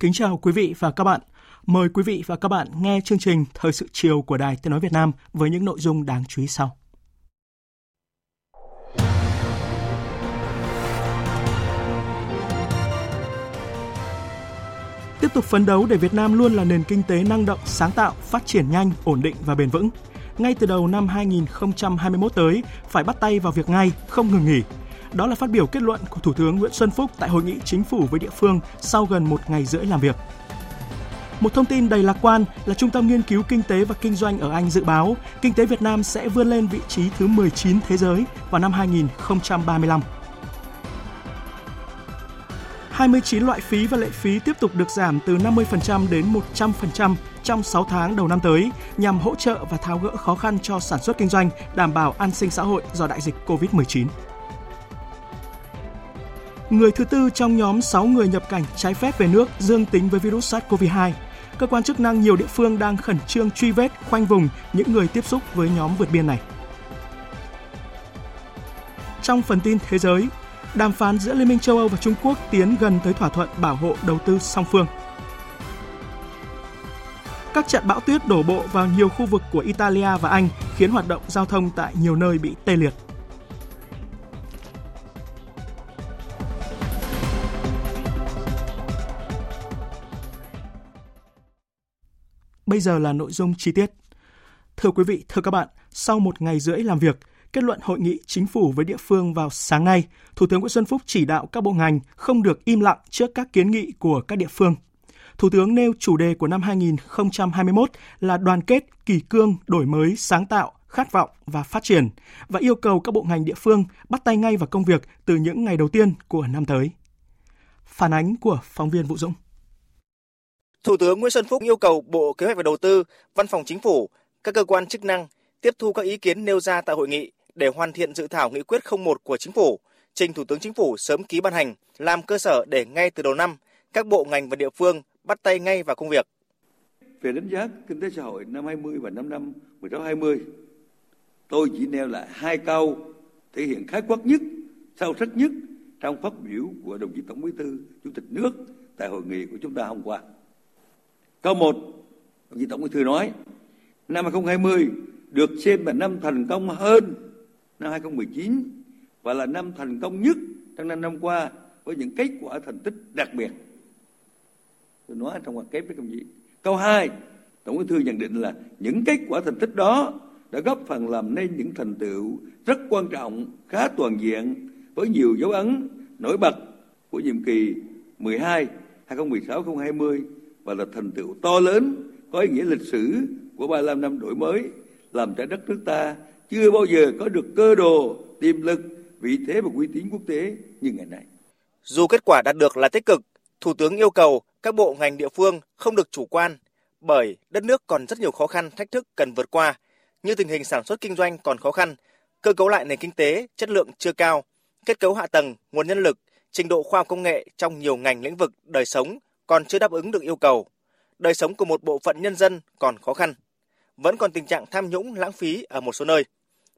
Kính chào quý vị và các bạn. Mời quý vị và các bạn nghe chương trình Thời sự chiều của Đài Tiếng Nói Việt Nam với những nội dung đáng chú ý sau. Tiếp tục phấn đấu để Việt Nam luôn là nền kinh tế năng động, sáng tạo, phát triển nhanh, ổn định và bền vững. Ngay từ đầu năm 2021 tới, phải bắt tay vào việc ngay, không ngừng nghỉ, đó là phát biểu kết luận của Thủ tướng Nguyễn Xuân Phúc tại hội nghị chính phủ với địa phương sau gần một ngày rưỡi làm việc. Một thông tin đầy lạc quan là Trung tâm Nghiên cứu Kinh tế và Kinh doanh ở Anh dự báo kinh tế Việt Nam sẽ vươn lên vị trí thứ 19 thế giới vào năm 2035. 29 loại phí và lệ phí tiếp tục được giảm từ 50% đến 100% trong 6 tháng đầu năm tới nhằm hỗ trợ và tháo gỡ khó khăn cho sản xuất kinh doanh, đảm bảo an sinh xã hội do đại dịch COVID-19. Người thứ tư trong nhóm 6 người nhập cảnh trái phép về nước dương tính với virus SARS-CoV-2. Cơ quan chức năng nhiều địa phương đang khẩn trương truy vết, khoanh vùng những người tiếp xúc với nhóm vượt biên này. Trong phần tin thế giới, đàm phán giữa Liên minh châu Âu và Trung Quốc tiến gần tới thỏa thuận bảo hộ đầu tư song phương. Các trận bão tuyết đổ bộ vào nhiều khu vực của Italia và Anh khiến hoạt động giao thông tại nhiều nơi bị tê liệt. Bây giờ là nội dung chi tiết. Thưa quý vị, thưa các bạn, sau một ngày rưỡi làm việc, kết luận hội nghị chính phủ với địa phương vào sáng nay, Thủ tướng Nguyễn Xuân Phúc chỉ đạo các bộ ngành không được im lặng trước các kiến nghị của các địa phương. Thủ tướng nêu chủ đề của năm 2021 là đoàn kết, kỳ cương, đổi mới, sáng tạo, khát vọng và phát triển và yêu cầu các bộ ngành địa phương bắt tay ngay vào công việc từ những ngày đầu tiên của năm tới. Phản ánh của phóng viên Vũ Dũng. Thủ tướng Nguyễn Xuân Phúc yêu cầu Bộ Kế hoạch và Đầu tư, Văn phòng Chính phủ, các cơ quan chức năng tiếp thu các ý kiến nêu ra tại hội nghị để hoàn thiện dự thảo nghị quyết 01 của Chính phủ, trình Thủ tướng Chính phủ sớm ký ban hành, làm cơ sở để ngay từ đầu năm, các bộ ngành và địa phương bắt tay ngay vào công việc. Về đánh giá kinh tế xã hội năm 20 và năm năm 16-20, tôi chỉ nêu lại hai câu thể hiện khái quát nhất, sâu sắc nhất trong phát biểu của đồng chí Tổng Bí thư Chủ tịch nước tại hội nghị của chúng ta hôm qua. Câu 1, đồng chí Tổng Bí thư nói, năm 2020 được xem là năm thành công hơn năm 2019 và là năm thành công nhất trong năm năm qua với những kết quả thành tích đặc biệt. Tôi nói trong hoạt kép với công chí. Câu 2, Tổng Bí thư nhận định là những kết quả thành tích đó đã góp phần làm nên những thành tựu rất quan trọng, khá toàn diện với nhiều dấu ấn nổi bật của nhiệm kỳ 12 2016-2020 và là thành tựu to lớn có ý nghĩa lịch sử của 35 năm đổi mới làm cho đất nước ta chưa bao giờ có được cơ đồ, tiềm lực, vị thế và uy tín quốc tế như ngày nay. Dù kết quả đạt được là tích cực, Thủ tướng yêu cầu các bộ ngành địa phương không được chủ quan bởi đất nước còn rất nhiều khó khăn, thách thức cần vượt qua, như tình hình sản xuất kinh doanh còn khó khăn, cơ cấu lại nền kinh tế chất lượng chưa cao, kết cấu hạ tầng, nguồn nhân lực, trình độ khoa học công nghệ trong nhiều ngành lĩnh vực đời sống còn chưa đáp ứng được yêu cầu. Đời sống của một bộ phận nhân dân còn khó khăn. Vẫn còn tình trạng tham nhũng lãng phí ở một số nơi.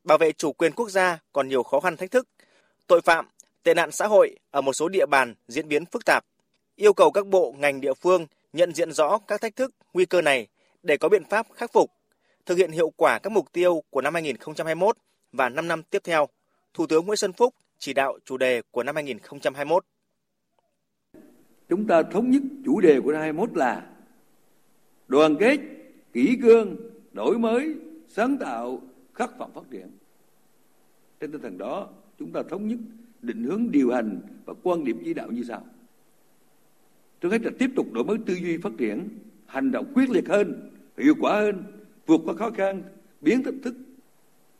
Bảo vệ chủ quyền quốc gia còn nhiều khó khăn thách thức. Tội phạm, tệ nạn xã hội ở một số địa bàn diễn biến phức tạp. Yêu cầu các bộ ngành địa phương nhận diện rõ các thách thức, nguy cơ này để có biện pháp khắc phục, thực hiện hiệu quả các mục tiêu của năm 2021 và 5 năm tiếp theo. Thủ tướng Nguyễn Xuân Phúc chỉ đạo chủ đề của năm 2021 chúng ta thống nhất chủ đề của năm 21 là đoàn kết, kỷ cương, đổi mới, sáng tạo, khát vọng phát triển. Trên tinh thần đó, chúng ta thống nhất định hướng điều hành và quan điểm chỉ đạo như sau. Trước hết là tiếp tục đổi mới tư duy phát triển, hành động quyết liệt hơn, hiệu quả hơn, vượt qua khó khăn, biến thách thức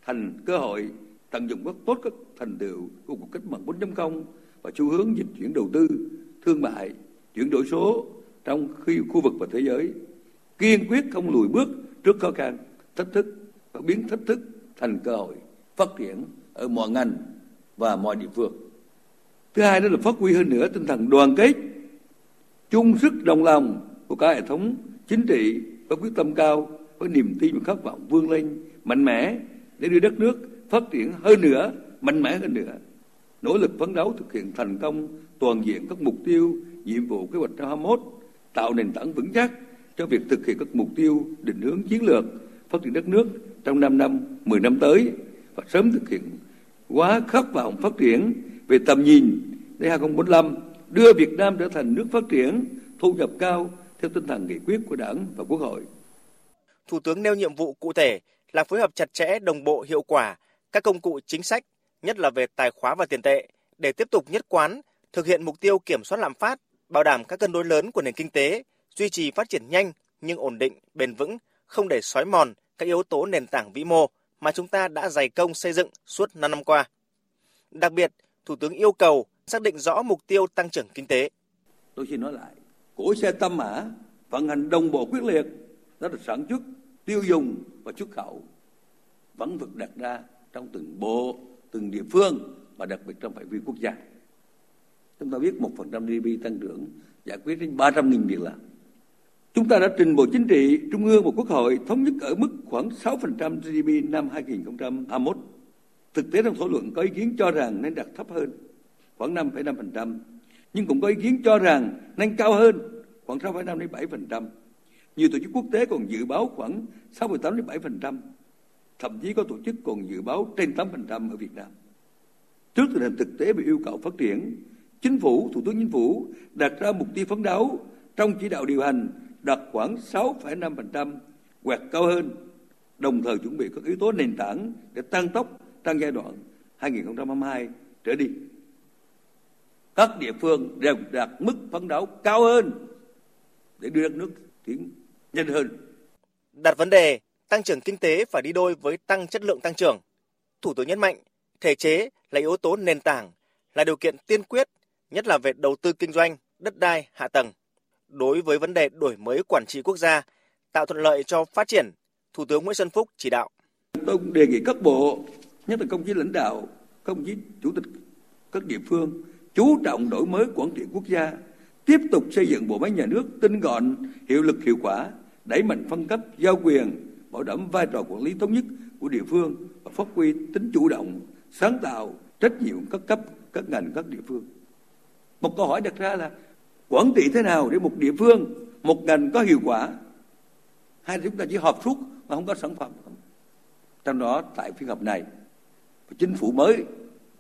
thành cơ hội, tận dụng rất tốt các thành tựu của cuộc cách mạng 4.0 và xu hướng dịch chuyển đầu tư, thương mại, chuyển đổi số trong khi khu vực và thế giới, kiên quyết không lùi bước trước khó khăn, thách thức và biến thách thức thành cơ hội phát triển ở mọi ngành và mọi địa phương. Thứ hai đó là phát huy hơn nữa tinh thần đoàn kết, chung sức đồng lòng của cả hệ thống chính trị với quyết tâm cao, với niềm tin và khát vọng vươn lên mạnh mẽ để đưa đất nước phát triển hơn nữa, mạnh mẽ hơn nữa. Nỗ lực phấn đấu thực hiện thành công toàn diện các mục tiêu, nhiệm vụ kế hoạch 21, tạo nền tảng vững chắc cho việc thực hiện các mục tiêu định hướng chiến lược phát triển đất nước trong 5 năm, 10 năm tới và sớm thực hiện quá khát vọng phát triển về tầm nhìn đến 2045, đưa Việt Nam trở thành nước phát triển, thu nhập cao theo tinh thần nghị quyết của Đảng và Quốc hội. Thủ tướng nêu nhiệm vụ cụ thể là phối hợp chặt chẽ, đồng bộ, hiệu quả các công cụ chính sách, nhất là về tài khóa và tiền tệ, để tiếp tục nhất quán thực hiện mục tiêu kiểm soát lạm phát, bảo đảm các cân đối lớn của nền kinh tế, duy trì phát triển nhanh nhưng ổn định, bền vững, không để xói mòn các yếu tố nền tảng vĩ mô mà chúng ta đã dày công xây dựng suốt 5 năm qua. Đặc biệt, Thủ tướng yêu cầu xác định rõ mục tiêu tăng trưởng kinh tế. Tôi xin nói lại, cổ xe tâm mã vận hành đồng bộ quyết liệt, đó là sản xuất, tiêu dùng và xuất khẩu vẫn vực đặt ra trong từng bộ, từng địa phương và đặc biệt trong phạm vi quốc gia. Chúng ta biết 1% GDP tăng trưởng giải quyết đến 300.000 việc làm. Chúng ta đã trình Bộ Chính trị, Trung ương và Quốc hội thống nhất ở mức khoảng 6% GDP năm 2021. Thực tế trong thảo luận có ý kiến cho rằng nên đặt thấp hơn, khoảng 5,5%, nhưng cũng có ý kiến cho rằng nên cao hơn, khoảng 6,5 đến 7%. Nhiều tổ chức quốc tế còn dự báo khoảng 6,8 đến 7%, thậm chí có tổ chức còn dự báo trên 8% ở Việt Nam. Trước tình hình thực tế về yêu cầu phát triển, Chính phủ, Thủ tướng Chính phủ đặt ra mục tiêu phấn đấu trong chỉ đạo điều hành đạt khoảng 6,5% hoặc cao hơn, đồng thời chuẩn bị các yếu tố nền tảng để tăng tốc trong giai đoạn 2022 trở đi. Các địa phương đều đạt mức phấn đấu cao hơn để đưa đất nước tiến nhanh hơn. Đặt vấn đề tăng trưởng kinh tế phải đi đôi với tăng chất lượng tăng trưởng. Thủ tướng nhấn mạnh, thể chế là yếu tố nền tảng, là điều kiện tiên quyết, nhất là về đầu tư kinh doanh, đất đai, hạ tầng. Đối với vấn đề đổi mới quản trị quốc gia, tạo thuận lợi cho phát triển, Thủ tướng Nguyễn Xuân Phúc chỉ đạo. Tôi cũng đề nghị các bộ, nhất là công chí lãnh đạo, công chí chủ tịch các địa phương chú trọng đổi mới quản trị quốc gia, tiếp tục xây dựng bộ máy nhà nước tinh gọn, hiệu lực hiệu quả, đẩy mạnh phân cấp, giao quyền, bảo đảm vai trò quản lý thống nhất của địa phương và phát huy tính chủ động, sáng tạo, trách nhiệm các cấp, các ngành, các địa phương. Một câu hỏi đặt ra là quản trị thế nào để một địa phương, một ngành có hiệu quả? Hay là chúng ta chỉ họp suốt mà không có sản phẩm? Trong đó tại phiên họp này, chính phủ mới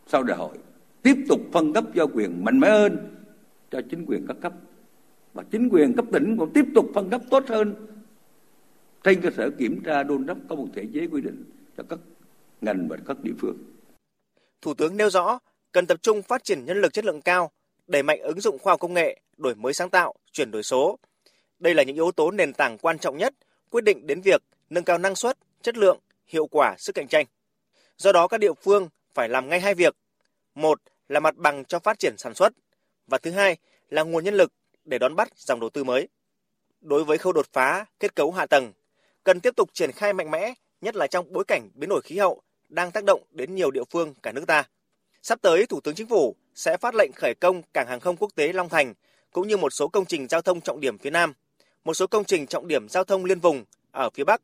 sau đại hội tiếp tục phân cấp giao quyền mạnh mẽ hơn cho chính quyền các cấp và chính quyền cấp tỉnh còn tiếp tục phân cấp tốt hơn trên cơ sở kiểm tra đôn đốc có một thể chế quy định cho các ngành và các địa phương. Thủ tướng nêu rõ cần tập trung phát triển nhân lực chất lượng cao, đẩy mạnh ứng dụng khoa học công nghệ, đổi mới sáng tạo, chuyển đổi số. Đây là những yếu tố nền tảng quan trọng nhất quyết định đến việc nâng cao năng suất, chất lượng, hiệu quả, sức cạnh tranh. Do đó các địa phương phải làm ngay hai việc. Một là mặt bằng cho phát triển sản xuất và thứ hai là nguồn nhân lực để đón bắt dòng đầu tư mới. Đối với khâu đột phá kết cấu hạ tầng, cần tiếp tục triển khai mạnh mẽ, nhất là trong bối cảnh biến đổi khí hậu đang tác động đến nhiều địa phương cả nước ta. Sắp tới, Thủ tướng Chính phủ sẽ phát lệnh khởi công cảng hàng không quốc tế Long Thành cũng như một số công trình giao thông trọng điểm phía Nam, một số công trình trọng điểm giao thông liên vùng ở phía Bắc.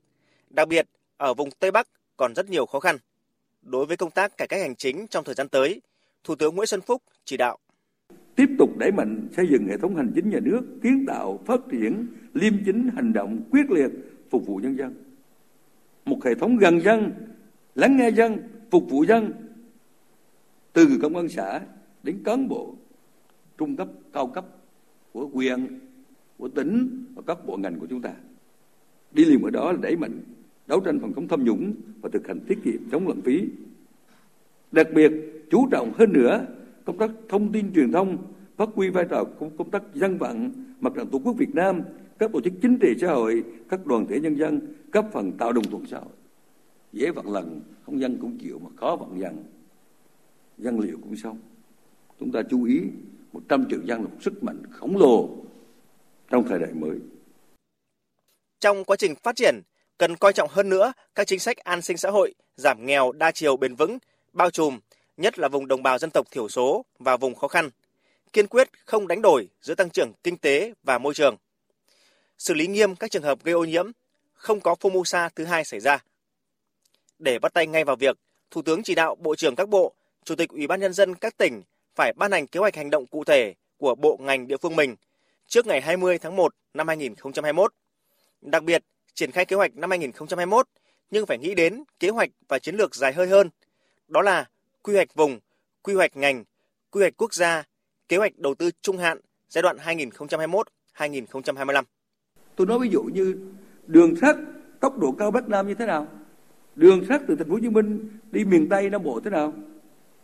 Đặc biệt, ở vùng Tây Bắc còn rất nhiều khó khăn. Đối với công tác cải cách hành chính trong thời gian tới, Thủ tướng Nguyễn Xuân Phúc chỉ đạo tiếp tục đẩy mạnh xây dựng hệ thống hành chính nhà nước kiến tạo phát triển liêm chính hành động quyết liệt phục vụ nhân dân. Một hệ thống gần dân lắng nghe dân phục vụ dân. Từ công an xã đến cán bộ trung cấp cao cấp của quyền của tỉnh và các bộ ngành của chúng ta. Đi liền với đó là đẩy mạnh đấu tranh phòng chống tham nhũng và thực hành tiết kiệm chống lãng phí. Đặc biệt chú trọng hơn nữa công tác thông tin truyền thông, phát huy vai trò công tác dân vận, mặt trận tổ quốc Việt Nam, các tổ chức chính trị xã hội, các đoàn thể nhân dân, cấp phần tạo đồng thuận xã hội. Dễ vận lần, không dân cũng chịu mà khó vận dân. Dân liệu cũng xong. Chúng ta chú ý 100 triệu dân là một sức mạnh khổng lồ trong thời đại mới. Trong quá trình phát triển, cần coi trọng hơn nữa các chính sách an sinh xã hội, giảm nghèo đa chiều bền vững, bao trùm, nhất là vùng đồng bào dân tộc thiểu số và vùng khó khăn. Kiên quyết không đánh đổi giữa tăng trưởng kinh tế và môi trường. Xử lý nghiêm các trường hợp gây ô nhiễm, không có Formosa thứ hai xảy ra. Để bắt tay ngay vào việc, Thủ tướng chỉ đạo Bộ trưởng các bộ, Chủ tịch Ủy ban nhân dân các tỉnh phải ban hành kế hoạch hành động cụ thể của bộ ngành địa phương mình trước ngày 20 tháng 1 năm 2021. Đặc biệt, triển khai kế hoạch năm 2021 nhưng phải nghĩ đến kế hoạch và chiến lược dài hơi hơn. Đó là quy hoạch vùng, quy hoạch ngành, quy hoạch quốc gia, kế hoạch đầu tư trung hạn giai đoạn 2021-2025. Tôi nói ví dụ như đường sắt tốc độ cao Bắc Nam như thế nào? Đường sắt từ thành phố Hồ Chí Minh đi miền Tây Nam Bộ thế nào?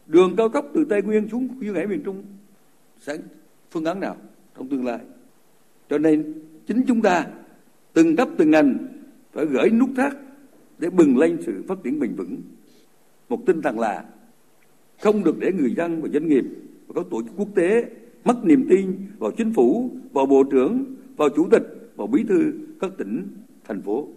Đường cao tốc từ Tây Nguyên xuống duyên hải miền Trung sẽ phương án nào trong tương lai? Cho nên chính chúng ta từng cấp từng ngành phải gửi nút thắt để bừng lên sự phát triển bền vững. Một tinh thần là không được để người dân và doanh nghiệp và các tổ chức quốc tế mất niềm tin vào chính phủ, vào bộ trưởng, vào chủ tịch, và bí thư các tỉnh, thành phố.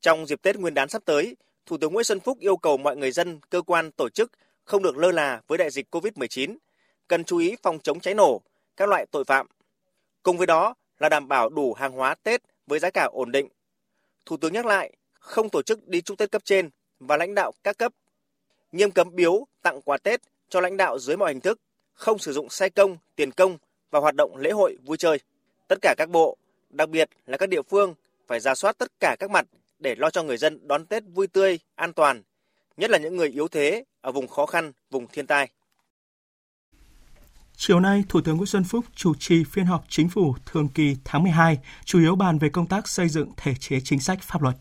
Trong dịp Tết Nguyên đán sắp tới, Thủ tướng Nguyễn Xuân Phúc yêu cầu mọi người dân, cơ quan, tổ chức không được lơ là với đại dịch COVID-19, cần chú ý phòng chống cháy nổ, các loại tội phạm. Cùng với đó là đảm bảo đủ hàng hóa Tết với giá cả ổn định. Thủ tướng nhắc lại không tổ chức đi chúc Tết cấp trên và lãnh đạo các cấp. Nghiêm cấm biếu, tặng quà Tết cho lãnh đạo dưới mọi hình thức, không sử dụng xe công, tiền công và hoạt động lễ hội vui chơi. Tất cả các bộ, đặc biệt là các địa phương phải ra soát tất cả các mặt để lo cho người dân đón Tết vui tươi, an toàn, nhất là những người yếu thế ở vùng khó khăn, vùng thiên tai. Chiều nay, Thủ tướng Nguyễn Xuân Phúc chủ trì phiên họp chính phủ thường kỳ tháng 12, chủ yếu bàn về công tác xây dựng thể chế chính sách pháp luật.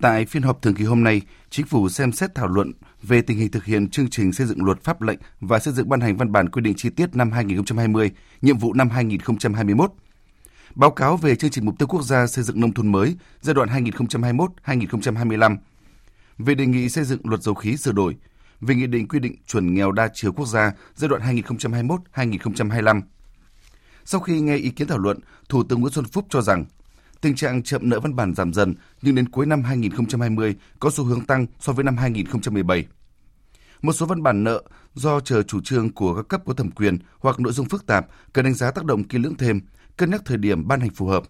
Tại phiên họp thường kỳ hôm nay, Chính phủ xem xét thảo luận về tình hình thực hiện chương trình xây dựng luật pháp lệnh và xây dựng ban hành văn bản quy định chi tiết năm 2020, nhiệm vụ năm 2021. Báo cáo về chương trình mục tiêu quốc gia xây dựng nông thôn mới giai đoạn 2021-2025. Về đề nghị xây dựng luật dầu khí sửa đổi, về nghị định quy định chuẩn nghèo đa chiều quốc gia giai đoạn 2021-2025. Sau khi nghe ý kiến thảo luận, Thủ tướng Nguyễn Xuân Phúc cho rằng tình trạng chậm nợ văn bản giảm dần nhưng đến cuối năm 2020 có xu hướng tăng so với năm 2017. Một số văn bản nợ do chờ chủ trương của các cấp có thẩm quyền hoặc nội dung phức tạp cần đánh giá tác động kỹ lưỡng thêm, cân nhắc thời điểm ban hành phù hợp.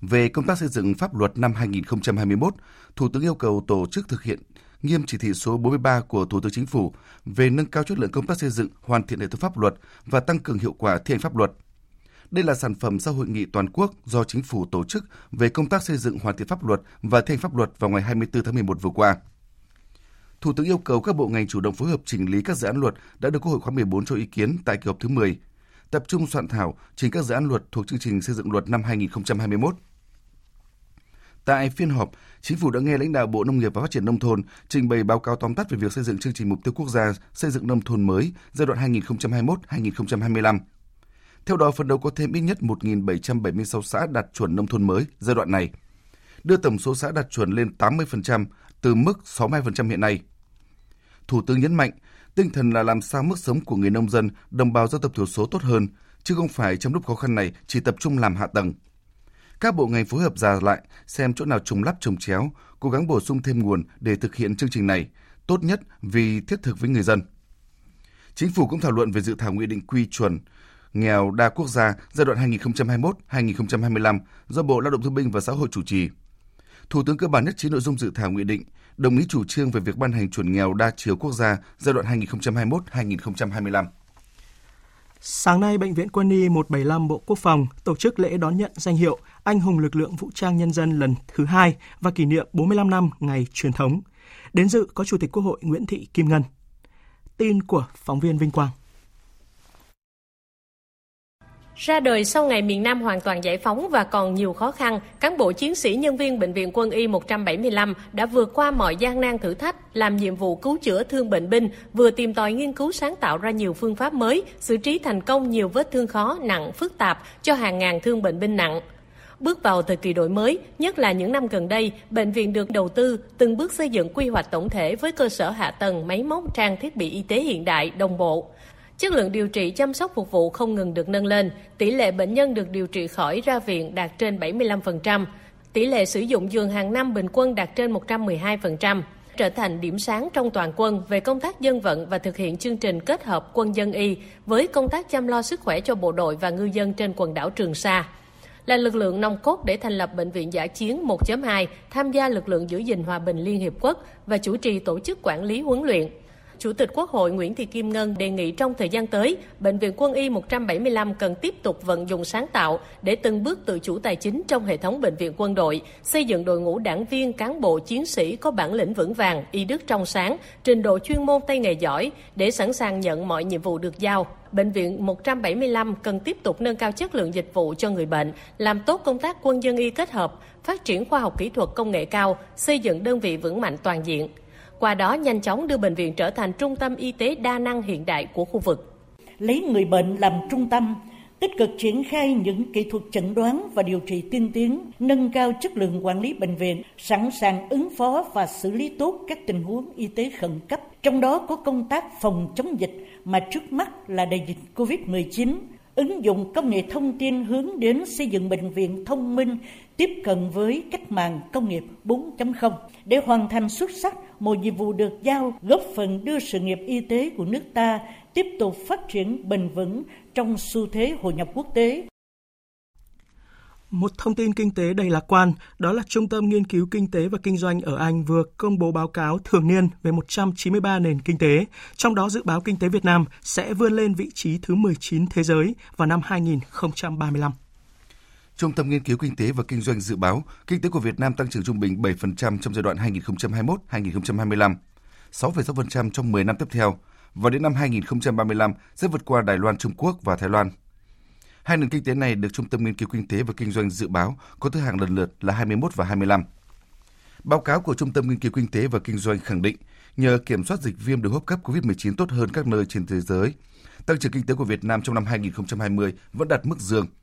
Về công tác xây dựng pháp luật năm 2021, Thủ tướng yêu cầu tổ chức thực hiện nghiêm chỉ thị số 43 của Thủ tướng Chính phủ về nâng cao chất lượng công tác xây dựng, hoàn thiện hệ thống pháp luật và tăng cường hiệu quả thi hành pháp luật. Đây là sản phẩm sau hội nghị toàn quốc do chính phủ tổ chức về công tác xây dựng hoàn thiện pháp luật và thi hành pháp luật vào ngày 24 tháng 11 vừa qua. Thủ tướng yêu cầu các bộ ngành chủ động phối hợp chỉnh lý các dự án luật đã được Quốc hội khóa 14 cho ý kiến tại kỳ họp thứ 10, tập trung soạn thảo trình các dự án luật thuộc chương trình xây dựng luật năm 2021. Tại phiên họp, Chính phủ đã nghe lãnh đạo Bộ Nông nghiệp và Phát triển Nông thôn trình bày báo cáo tóm tắt về việc xây dựng chương trình mục tiêu quốc gia xây dựng nông thôn mới giai đoạn 2021-2025. Theo đó, phấn đấu có thêm ít nhất 1.776 xã đạt chuẩn nông thôn mới giai đoạn này, đưa tổng số xã đạt chuẩn lên 80% từ mức 62% hiện nay. Thủ tướng nhấn mạnh, tinh thần là làm sao mức sống của người nông dân, đồng bào dân tộc thiểu số tốt hơn, chứ không phải trong lúc khó khăn này chỉ tập trung làm hạ tầng, các bộ ngành phối hợp ra lại, xem chỗ nào trùng lắp trồng chéo, cố gắng bổ sung thêm nguồn để thực hiện chương trình này, tốt nhất vì thiết thực với người dân. Chính phủ cũng thảo luận về dự thảo nghị định quy chuẩn nghèo đa quốc gia giai đoạn 2021-2025 do Bộ Lao động Thương binh và Xã hội chủ trì. Thủ tướng cơ bản nhất trí nội dung dự thảo nghị định, đồng ý chủ trương về việc ban hành chuẩn nghèo đa chiều quốc gia giai đoạn 2021-2025. Sáng nay, Bệnh viện Quân y 175 Bộ Quốc phòng tổ chức lễ đón nhận danh hiệu Anh hùng lực lượng vũ trang nhân dân lần thứ hai và kỷ niệm 45 năm ngày truyền thống. Đến dự có Chủ tịch Quốc hội Nguyễn Thị Kim Ngân. Tin của phóng viên Vinh Quang. Ra đời sau ngày miền Nam hoàn toàn giải phóng và còn nhiều khó khăn, cán bộ chiến sĩ nhân viên Bệnh viện Quân y 175 đã vượt qua mọi gian nan thử thách, làm nhiệm vụ cứu chữa thương bệnh binh, vừa tìm tòi nghiên cứu sáng tạo ra nhiều phương pháp mới, xử trí thành công nhiều vết thương khó, nặng, phức tạp cho hàng ngàn thương bệnh binh nặng. Bước vào thời kỳ đổi mới, nhất là những năm gần đây, bệnh viện được đầu tư từng bước xây dựng quy hoạch tổng thể với cơ sở hạ tầng, máy móc, trang thiết bị y tế hiện đại, đồng bộ. Chất lượng điều trị chăm sóc phục vụ không ngừng được nâng lên, tỷ lệ bệnh nhân được điều trị khỏi ra viện đạt trên 75%, tỷ lệ sử dụng giường hàng năm bình quân đạt trên 112%, trở thành điểm sáng trong toàn quân về công tác dân vận và thực hiện chương trình kết hợp quân dân y với công tác chăm lo sức khỏe cho bộ đội và ngư dân trên quần đảo Trường Sa. Là lực lượng nòng cốt để thành lập Bệnh viện Giả chiến 1.2, tham gia lực lượng giữ gìn hòa bình Liên Hiệp Quốc và chủ trì tổ chức quản lý huấn luyện. Chủ tịch Quốc hội Nguyễn Thị Kim Ngân đề nghị trong thời gian tới, Bệnh viện Quân y 175 cần tiếp tục vận dụng sáng tạo để từng bước tự chủ tài chính trong hệ thống bệnh viện quân đội, xây dựng đội ngũ đảng viên, cán bộ, chiến sĩ có bản lĩnh vững vàng, y đức trong sáng, trình độ chuyên môn tay nghề giỏi để sẵn sàng nhận mọi nhiệm vụ được giao. Bệnh viện 175 cần tiếp tục nâng cao chất lượng dịch vụ cho người bệnh, làm tốt công tác quân dân y kết hợp, phát triển khoa học kỹ thuật công nghệ cao, xây dựng đơn vị vững mạnh toàn diện qua đó nhanh chóng đưa bệnh viện trở thành trung tâm y tế đa năng hiện đại của khu vực. Lấy người bệnh làm trung tâm, tích cực triển khai những kỹ thuật chẩn đoán và điều trị tiên tiến, nâng cao chất lượng quản lý bệnh viện, sẵn sàng ứng phó và xử lý tốt các tình huống y tế khẩn cấp. Trong đó có công tác phòng chống dịch mà trước mắt là đại dịch COVID-19, ứng dụng công nghệ thông tin hướng đến xây dựng bệnh viện thông minh tiếp cận với cách mạng công nghiệp 4.0 để hoàn thành xuất sắc một nhiệm vụ được giao góp phần đưa sự nghiệp y tế của nước ta tiếp tục phát triển bền vững trong xu thế hội nhập quốc tế. Một thông tin kinh tế đầy lạc quan, đó là Trung tâm Nghiên cứu Kinh tế và Kinh doanh ở Anh vừa công bố báo cáo thường niên về 193 nền kinh tế, trong đó dự báo kinh tế Việt Nam sẽ vươn lên vị trí thứ 19 thế giới vào năm 2035. Trung tâm Nghiên cứu Kinh tế và Kinh doanh dự báo kinh tế của Việt Nam tăng trưởng trung bình 7% trong giai đoạn 2021-2025, 6,6% trong 10 năm tiếp theo, và đến năm 2035 sẽ vượt qua Đài Loan, Trung Quốc và Thái Lan. Hai nền kinh tế này được Trung tâm Nghiên cứu Kinh tế và Kinh doanh dự báo có thứ hạng lần lượt là 21 và 25. Báo cáo của Trung tâm Nghiên cứu Kinh tế và Kinh doanh khẳng định, nhờ kiểm soát dịch viêm đường hô hấp cấp COVID-19 tốt hơn các nơi trên thế giới, tăng trưởng kinh tế của Việt Nam trong năm 2020 vẫn đạt mức dương –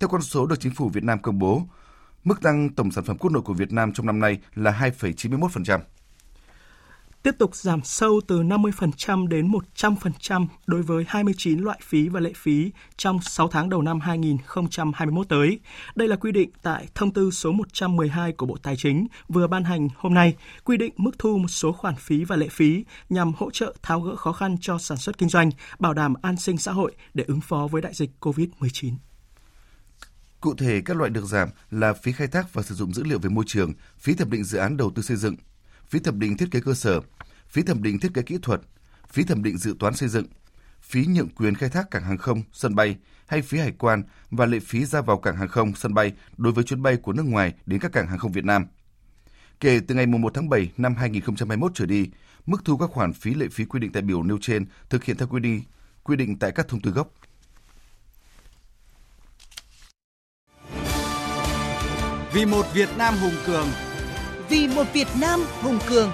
theo con số được chính phủ Việt Nam công bố, mức tăng tổng sản phẩm quốc nội của Việt Nam trong năm nay là 2,91%. Tiếp tục giảm sâu từ 50% đến 100% đối với 29 loại phí và lệ phí trong 6 tháng đầu năm 2021 tới. Đây là quy định tại thông tư số 112 của Bộ Tài chính vừa ban hành hôm nay, quy định mức thu một số khoản phí và lệ phí nhằm hỗ trợ tháo gỡ khó khăn cho sản xuất kinh doanh, bảo đảm an sinh xã hội để ứng phó với đại dịch COVID-19. Cụ thể, các loại được giảm là phí khai thác và sử dụng dữ liệu về môi trường, phí thẩm định dự án đầu tư xây dựng, phí thẩm định thiết kế cơ sở, phí thẩm định thiết kế kỹ thuật, phí thẩm định dự toán xây dựng, phí nhượng quyền khai thác cảng hàng không, sân bay hay phí hải quan và lệ phí ra vào cảng hàng không, sân bay đối với chuyến bay của nước ngoài đến các cảng hàng không Việt Nam. Kể từ ngày 1 tháng 7 năm 2021 trở đi, mức thu các khoản phí lệ phí quy định tại biểu nêu trên thực hiện theo quy định quy định tại các thông tư gốc. Vì một Việt Nam hùng cường. Vì một Việt Nam hùng cường.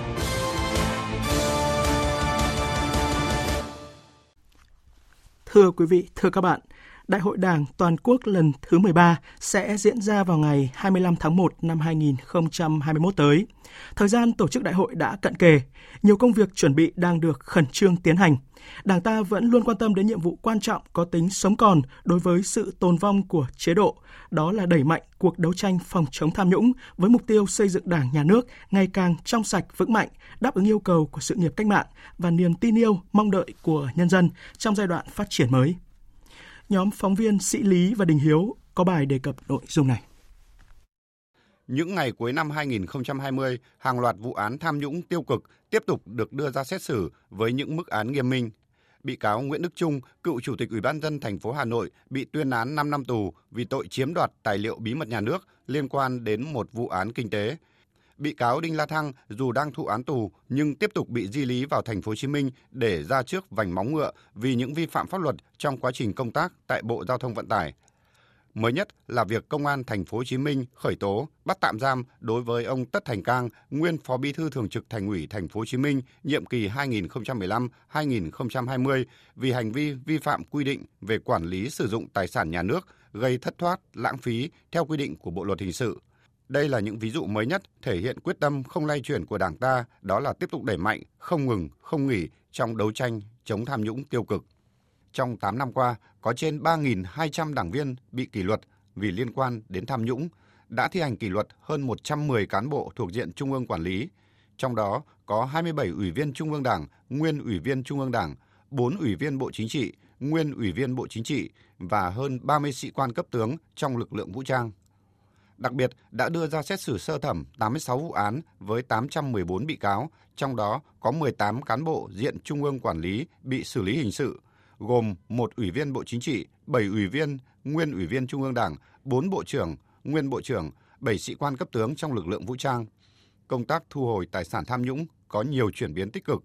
Thưa quý vị, thưa các bạn, Đại hội Đảng toàn quốc lần thứ 13 sẽ diễn ra vào ngày 25 tháng 1 năm 2021 tới. Thời gian tổ chức đại hội đã cận kề, nhiều công việc chuẩn bị đang được khẩn trương tiến hành. Đảng ta vẫn luôn quan tâm đến nhiệm vụ quan trọng có tính sống còn đối với sự tồn vong của chế độ, đó là đẩy mạnh cuộc đấu tranh phòng chống tham nhũng với mục tiêu xây dựng Đảng nhà nước ngày càng trong sạch vững mạnh, đáp ứng yêu cầu của sự nghiệp cách mạng và niềm tin yêu mong đợi của nhân dân trong giai đoạn phát triển mới. Nhóm phóng viên Sĩ Lý và Đình Hiếu có bài đề cập nội dung này. Những ngày cuối năm 2020, hàng loạt vụ án tham nhũng tiêu cực tiếp tục được đưa ra xét xử với những mức án nghiêm minh. Bị cáo Nguyễn Đức Trung, cựu chủ tịch Ủy ban dân thành phố Hà Nội bị tuyên án 5 năm tù vì tội chiếm đoạt tài liệu bí mật nhà nước liên quan đến một vụ án kinh tế bị cáo Đinh La Thăng dù đang thụ án tù nhưng tiếp tục bị di lý vào thành phố Hồ Chí Minh để ra trước vành móng ngựa vì những vi phạm pháp luật trong quá trình công tác tại Bộ Giao thông Vận tải. Mới nhất là việc Công an thành phố Hồ Chí Minh khởi tố bắt tạm giam đối với ông Tất Thành Cang, nguyên Phó Bí thư Thường trực Thành ủy thành phố Hồ Chí Minh nhiệm kỳ 2015-2020 vì hành vi vi phạm quy định về quản lý sử dụng tài sản nhà nước gây thất thoát, lãng phí theo quy định của Bộ luật hình sự. Đây là những ví dụ mới nhất thể hiện quyết tâm không lay chuyển của Đảng ta, đó là tiếp tục đẩy mạnh, không ngừng, không nghỉ trong đấu tranh chống tham nhũng tiêu cực. Trong 8 năm qua, có trên 3.200 đảng viên bị kỷ luật vì liên quan đến tham nhũng, đã thi hành kỷ luật hơn 110 cán bộ thuộc diện Trung ương quản lý. Trong đó có 27 ủy viên Trung ương Đảng, nguyên ủy viên Trung ương Đảng, 4 ủy viên Bộ Chính trị, nguyên ủy viên Bộ Chính trị và hơn 30 sĩ quan cấp tướng trong lực lượng vũ trang. Đặc biệt đã đưa ra xét xử sơ thẩm 86 vụ án với 814 bị cáo, trong đó có 18 cán bộ diện Trung ương quản lý bị xử lý hình sự, gồm một ủy viên Bộ Chính trị, 7 ủy viên, nguyên ủy viên Trung ương Đảng, 4 bộ trưởng, nguyên bộ trưởng, 7 sĩ quan cấp tướng trong lực lượng vũ trang. Công tác thu hồi tài sản tham nhũng có nhiều chuyển biến tích cực.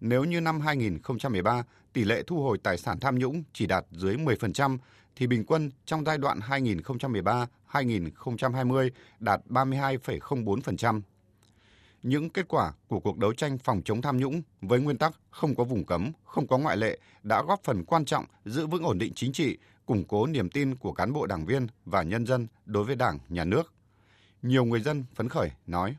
Nếu như năm 2013, tỷ lệ thu hồi tài sản tham nhũng chỉ đạt dưới 10%, thì bình quân trong giai đoạn 2013-2020 đạt 32,04%. Những kết quả của cuộc đấu tranh phòng chống tham nhũng với nguyên tắc không có vùng cấm, không có ngoại lệ đã góp phần quan trọng giữ vững ổn định chính trị, củng cố niềm tin của cán bộ đảng viên và nhân dân đối với Đảng, Nhà nước. Nhiều người dân phấn khởi nói: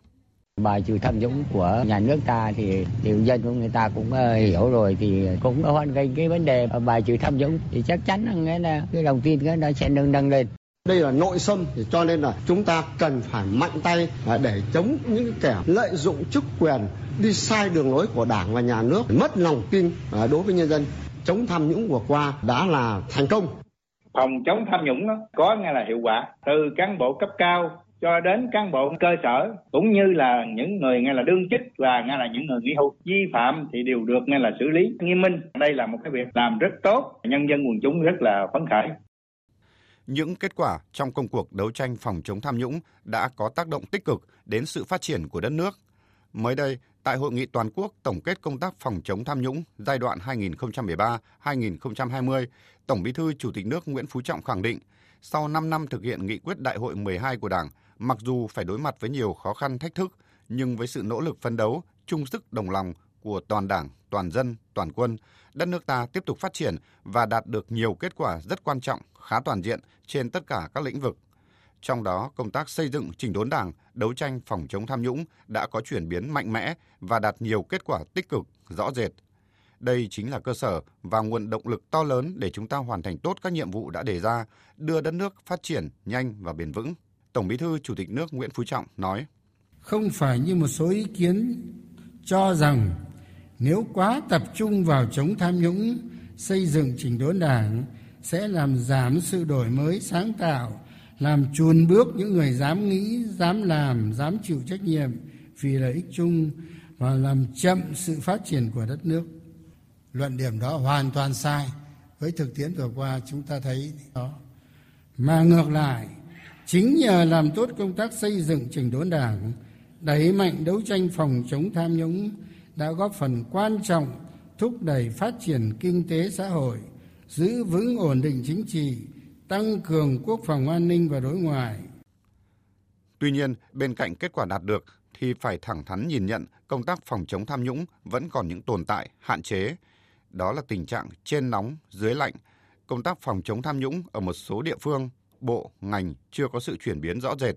bài trừ tham nhũng của nhà nước ta thì tiểu dân của người ta cũng uh, hiểu rồi thì cũng hoàn nghênh cái vấn đề bài trừ tham nhũng. Thì chắc chắn là nghĩa là cái đồng tin cái nó sẽ nâng nâng lên. Đây là nội xâm thì cho nên là chúng ta cần phải mạnh tay để chống những kẻ lợi dụng chức quyền đi sai đường lối của đảng và nhà nước mất lòng tin đối với nhân dân. Chống tham nhũng vừa qua đã là thành công. Phòng chống tham nhũng đó có nghe là hiệu quả. Từ cán bộ cấp cao cho đến cán bộ cơ sở cũng như là những người nghe là đương chức và nghe là những người nghỉ hưu. Vi phạm thì đều được nghe là xử lý nghiêm minh. Đây là một cái việc làm rất tốt nhân dân quần chúng rất là phấn khởi. Những kết quả trong công cuộc đấu tranh phòng chống tham nhũng đã có tác động tích cực đến sự phát triển của đất nước. Mới đây, tại hội nghị toàn quốc tổng kết công tác phòng chống tham nhũng giai đoạn 2013-2020, Tổng Bí thư Chủ tịch nước Nguyễn Phú Trọng khẳng định, sau 5 năm thực hiện nghị quyết đại hội 12 của Đảng, mặc dù phải đối mặt với nhiều khó khăn thách thức, nhưng với sự nỗ lực phấn đấu, chung sức đồng lòng của toàn Đảng, toàn dân, toàn quân, đất nước ta tiếp tục phát triển và đạt được nhiều kết quả rất quan trọng, khá toàn diện trên tất cả các lĩnh vực. Trong đó, công tác xây dựng chỉnh đốn Đảng, đấu tranh phòng chống tham nhũng đã có chuyển biến mạnh mẽ và đạt nhiều kết quả tích cực, rõ rệt. Đây chính là cơ sở và nguồn động lực to lớn để chúng ta hoàn thành tốt các nhiệm vụ đã đề ra, đưa đất nước phát triển nhanh và bền vững. Tổng Bí thư Chủ tịch nước Nguyễn Phú Trọng nói: Không phải như một số ý kiến cho rằng nếu quá tập trung vào chống tham nhũng, xây dựng chỉnh đốn Đảng sẽ làm giảm sự đổi mới sáng tạo, làm chùn bước những người dám nghĩ, dám làm, dám chịu trách nhiệm vì lợi ích chung và làm chậm sự phát triển của đất nước. Luận điểm đó hoàn toàn sai với thực tiễn vừa qua chúng ta thấy đó. Mà ngược lại, chính nhờ làm tốt công tác xây dựng chỉnh đốn đảng, đẩy mạnh đấu tranh phòng chống tham nhũng đã góp phần quan trọng thúc đẩy phát triển kinh tế xã hội, giữ vững ổn định chính trị, tăng cường quốc phòng an ninh và đối ngoại. Tuy nhiên, bên cạnh kết quả đạt được thì phải thẳng thắn nhìn nhận công tác phòng chống tham nhũng vẫn còn những tồn tại, hạn chế. Đó là tình trạng trên nóng, dưới lạnh. Công tác phòng chống tham nhũng ở một số địa phương, bộ, ngành chưa có sự chuyển biến rõ rệt.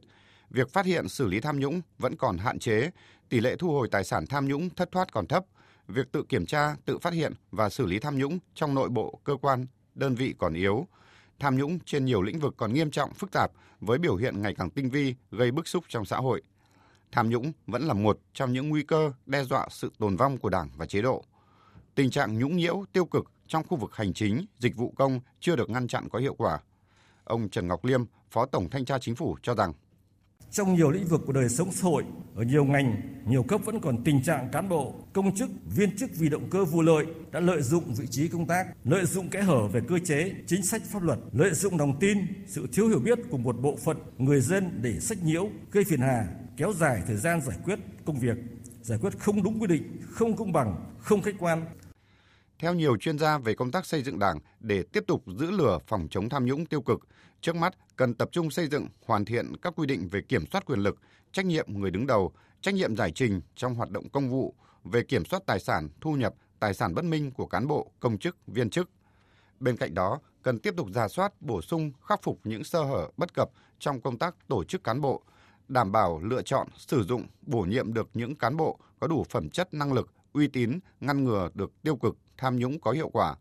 Việc phát hiện xử lý tham nhũng vẫn còn hạn chế, tỷ lệ thu hồi tài sản tham nhũng thất thoát còn thấp, việc tự kiểm tra, tự phát hiện và xử lý tham nhũng trong nội bộ cơ quan, đơn vị còn yếu. Tham nhũng trên nhiều lĩnh vực còn nghiêm trọng, phức tạp với biểu hiện ngày càng tinh vi, gây bức xúc trong xã hội. Tham nhũng vẫn là một trong những nguy cơ đe dọa sự tồn vong của Đảng và chế độ. Tình trạng nhũng nhiễu, tiêu cực trong khu vực hành chính, dịch vụ công chưa được ngăn chặn có hiệu quả. Ông Trần Ngọc Liêm, Phó Tổng Thanh tra Chính phủ cho rằng trong nhiều lĩnh vực của đời sống xã hội, ở nhiều ngành, nhiều cấp vẫn còn tình trạng cán bộ, công chức, viên chức vì động cơ vụ lợi đã lợi dụng vị trí công tác, lợi dụng kẽ hở về cơ chế, chính sách pháp luật, lợi dụng lòng tin, sự thiếu hiểu biết của một bộ phận người dân để sách nhiễu, gây phiền hà, kéo dài thời gian giải quyết công việc, giải quyết không đúng quy định, không công bằng, không khách quan. Theo nhiều chuyên gia về công tác xây dựng Đảng để tiếp tục giữ lửa phòng chống tham nhũng tiêu cực, trước mắt cần tập trung xây dựng, hoàn thiện các quy định về kiểm soát quyền lực, trách nhiệm người đứng đầu, trách nhiệm giải trình trong hoạt động công vụ, về kiểm soát tài sản, thu nhập, tài sản bất minh của cán bộ, công chức, viên chức. Bên cạnh đó, cần tiếp tục giả soát, bổ sung, khắc phục những sơ hở, bất cập trong công tác tổ chức cán bộ, đảm bảo lựa chọn, sử dụng, bổ nhiệm được những cán bộ có đủ phẩm chất năng lực, uy tín, ngăn ngừa được tiêu cực, tham nhũng có hiệu quả.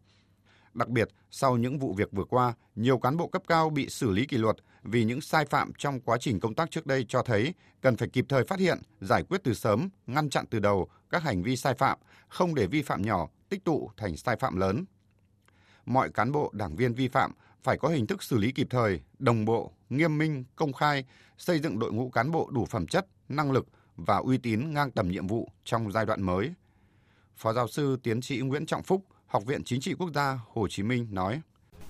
Đặc biệt, sau những vụ việc vừa qua, nhiều cán bộ cấp cao bị xử lý kỷ luật vì những sai phạm trong quá trình công tác trước đây cho thấy cần phải kịp thời phát hiện, giải quyết từ sớm, ngăn chặn từ đầu các hành vi sai phạm, không để vi phạm nhỏ tích tụ thành sai phạm lớn. Mọi cán bộ, đảng viên vi phạm phải có hình thức xử lý kịp thời, đồng bộ, nghiêm minh, công khai, xây dựng đội ngũ cán bộ đủ phẩm chất, năng lực và uy tín ngang tầm nhiệm vụ trong giai đoạn mới. Phó giáo sư tiến sĩ Nguyễn Trọng Phúc, Học viện Chính trị Quốc gia Hồ Chí Minh nói: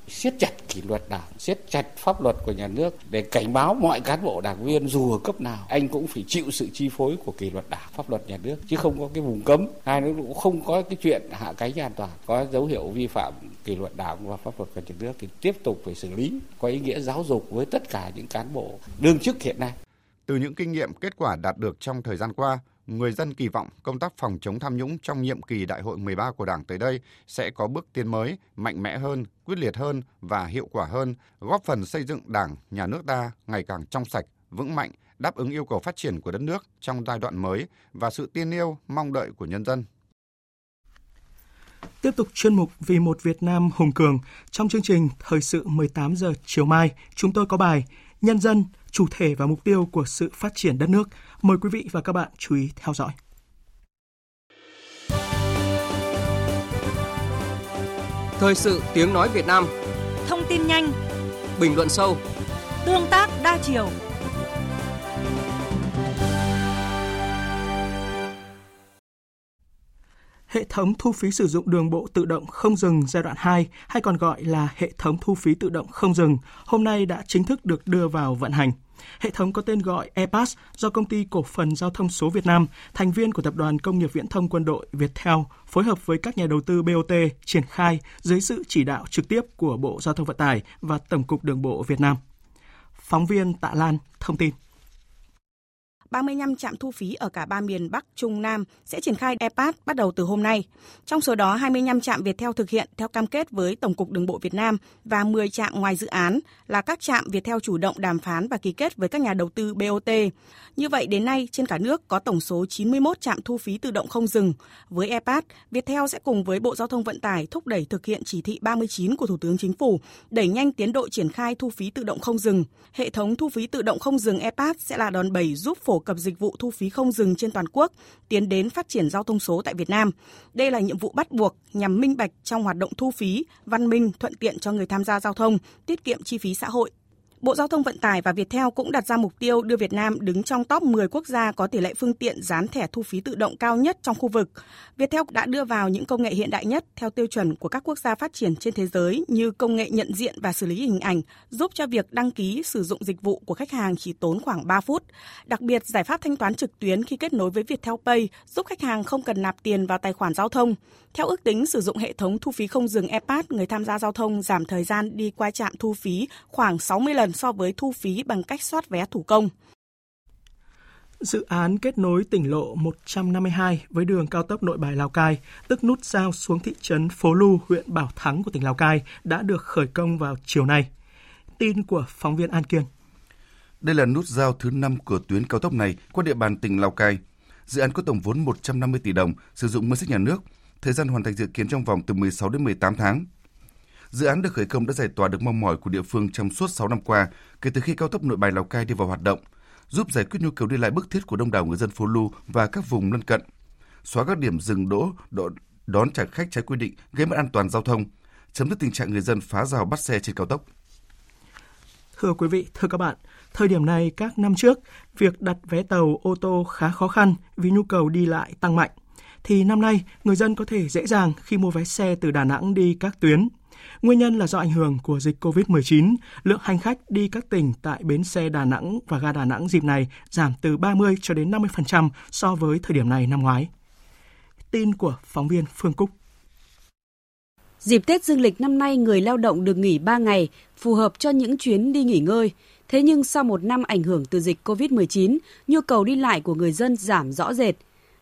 siết chặt kỷ luật đảng, siết chặt pháp luật của nhà nước để cảnh báo mọi cán bộ đảng viên dù ở cấp nào anh cũng phải chịu sự chi phối của kỷ luật đảng, pháp luật nhà nước chứ không có cái vùng cấm. Hai nữa cũng không có cái chuyện hạ cánh an toàn, có dấu hiệu vi phạm kỷ luật đảng và pháp luật của nhà nước thì tiếp tục phải xử lý có ý nghĩa giáo dục với tất cả những cán bộ đương chức hiện nay. Từ những kinh nghiệm kết quả đạt được trong thời gian qua, người dân kỳ vọng công tác phòng chống tham nhũng trong nhiệm kỳ đại hội 13 của Đảng tới đây sẽ có bước tiến mới, mạnh mẽ hơn, quyết liệt hơn và hiệu quả hơn, góp phần xây dựng Đảng, nhà nước ta ngày càng trong sạch, vững mạnh, đáp ứng yêu cầu phát triển của đất nước trong giai đoạn mới và sự tin yêu, mong đợi của nhân dân. Tiếp tục chuyên mục Vì một Việt Nam hùng cường, trong chương trình Thời sự 18 giờ chiều mai, chúng tôi có bài Nhân dân, chủ thể và mục tiêu của sự phát triển đất nước. Mời quý vị và các bạn chú ý theo dõi. Thời sự tiếng nói Việt Nam Thông tin nhanh Bình luận sâu Tương tác đa chiều Hệ thống thu phí sử dụng đường bộ tự động không dừng giai đoạn 2 hay còn gọi là hệ thống thu phí tự động không dừng hôm nay đã chính thức được đưa vào vận hành. Hệ thống có tên gọi EPAS do công ty cổ phần giao thông số Việt Nam, thành viên của tập đoàn công nghiệp viễn thông quân đội Viettel phối hợp với các nhà đầu tư BOT triển khai dưới sự chỉ đạo trực tiếp của Bộ Giao thông Vận tải và Tổng cục Đường bộ Việt Nam. Phóng viên Tạ Lan thông tin. 35 trạm thu phí ở cả ba miền Bắc, Trung, Nam sẽ triển khai EPAS bắt đầu từ hôm nay. Trong số đó, 25 trạm Viettel thực hiện theo cam kết với Tổng cục Đường bộ Việt Nam và 10 trạm ngoài dự án là các trạm Viettel chủ động đàm phán và ký kết với các nhà đầu tư BOT. Như vậy, đến nay, trên cả nước có tổng số 91 trạm thu phí tự động không dừng. Với EPAS, Viettel sẽ cùng với Bộ Giao thông Vận tải thúc đẩy thực hiện chỉ thị 39 của Thủ tướng Chính phủ, đẩy nhanh tiến độ triển khai thu phí tự động không dừng. Hệ thống thu phí tự động không dừng EPAS sẽ là đòn bẩy giúp phổ cập dịch vụ thu phí không dừng trên toàn quốc, tiến đến phát triển giao thông số tại Việt Nam. Đây là nhiệm vụ bắt buộc nhằm minh bạch trong hoạt động thu phí, văn minh, thuận tiện cho người tham gia giao thông, tiết kiệm chi phí xã hội, Bộ Giao thông Vận tải và Viettel cũng đặt ra mục tiêu đưa Việt Nam đứng trong top 10 quốc gia có tỷ lệ phương tiện dán thẻ thu phí tự động cao nhất trong khu vực. Viettel đã đưa vào những công nghệ hiện đại nhất theo tiêu chuẩn của các quốc gia phát triển trên thế giới như công nghệ nhận diện và xử lý hình ảnh, giúp cho việc đăng ký sử dụng dịch vụ của khách hàng chỉ tốn khoảng 3 phút. Đặc biệt, giải pháp thanh toán trực tuyến khi kết nối với Viettel Pay giúp khách hàng không cần nạp tiền vào tài khoản giao thông. Theo ước tính, sử dụng hệ thống thu phí không dừng EPAS, người tham gia giao thông giảm thời gian đi qua trạm thu phí khoảng 60 lần so với thu phí bằng cách soát vé thủ công. Dự án kết nối tỉnh lộ 152 với đường cao tốc Nội Bài Lào Cai, tức nút giao xuống thị trấn Phố Lu, huyện Bảo Thắng của tỉnh Lào Cai đã được khởi công vào chiều nay. Tin của phóng viên An Kiên. Đây là nút giao thứ 5 của tuyến cao tốc này qua địa bàn tỉnh Lào Cai. Dự án có tổng vốn 150 tỷ đồng, sử dụng ngân sách nhà nước, thời gian hoàn thành dự kiến trong vòng từ 16 đến 18 tháng. Dự án được khởi công đã giải tỏa được mong mỏi của địa phương trong suốt 6 năm qua kể từ khi cao tốc Nội Bài Lào Cai đi vào hoạt động, giúp giải quyết nhu cầu đi lại bức thiết của đông đảo người dân phố Lu và các vùng lân cận, xóa các điểm dừng đỗ, đỗ đón trả khách trái quy định gây mất an toàn giao thông, chấm dứt tình trạng người dân phá rào bắt xe trên cao tốc. Thưa quý vị, thưa các bạn, thời điểm này các năm trước, việc đặt vé tàu ô tô khá khó khăn vì nhu cầu đi lại tăng mạnh. Thì năm nay, người dân có thể dễ dàng khi mua vé xe từ Đà Nẵng đi các tuyến Nguyên nhân là do ảnh hưởng của dịch COVID-19, lượng hành khách đi các tỉnh tại bến xe Đà Nẵng và ga Đà Nẵng dịp này giảm từ 30 cho đến 50% so với thời điểm này năm ngoái. Tin của phóng viên Phương Cúc. Dịp Tết Dương lịch năm nay, người lao động được nghỉ 3 ngày, phù hợp cho những chuyến đi nghỉ ngơi. Thế nhưng sau một năm ảnh hưởng từ dịch COVID-19, nhu cầu đi lại của người dân giảm rõ rệt.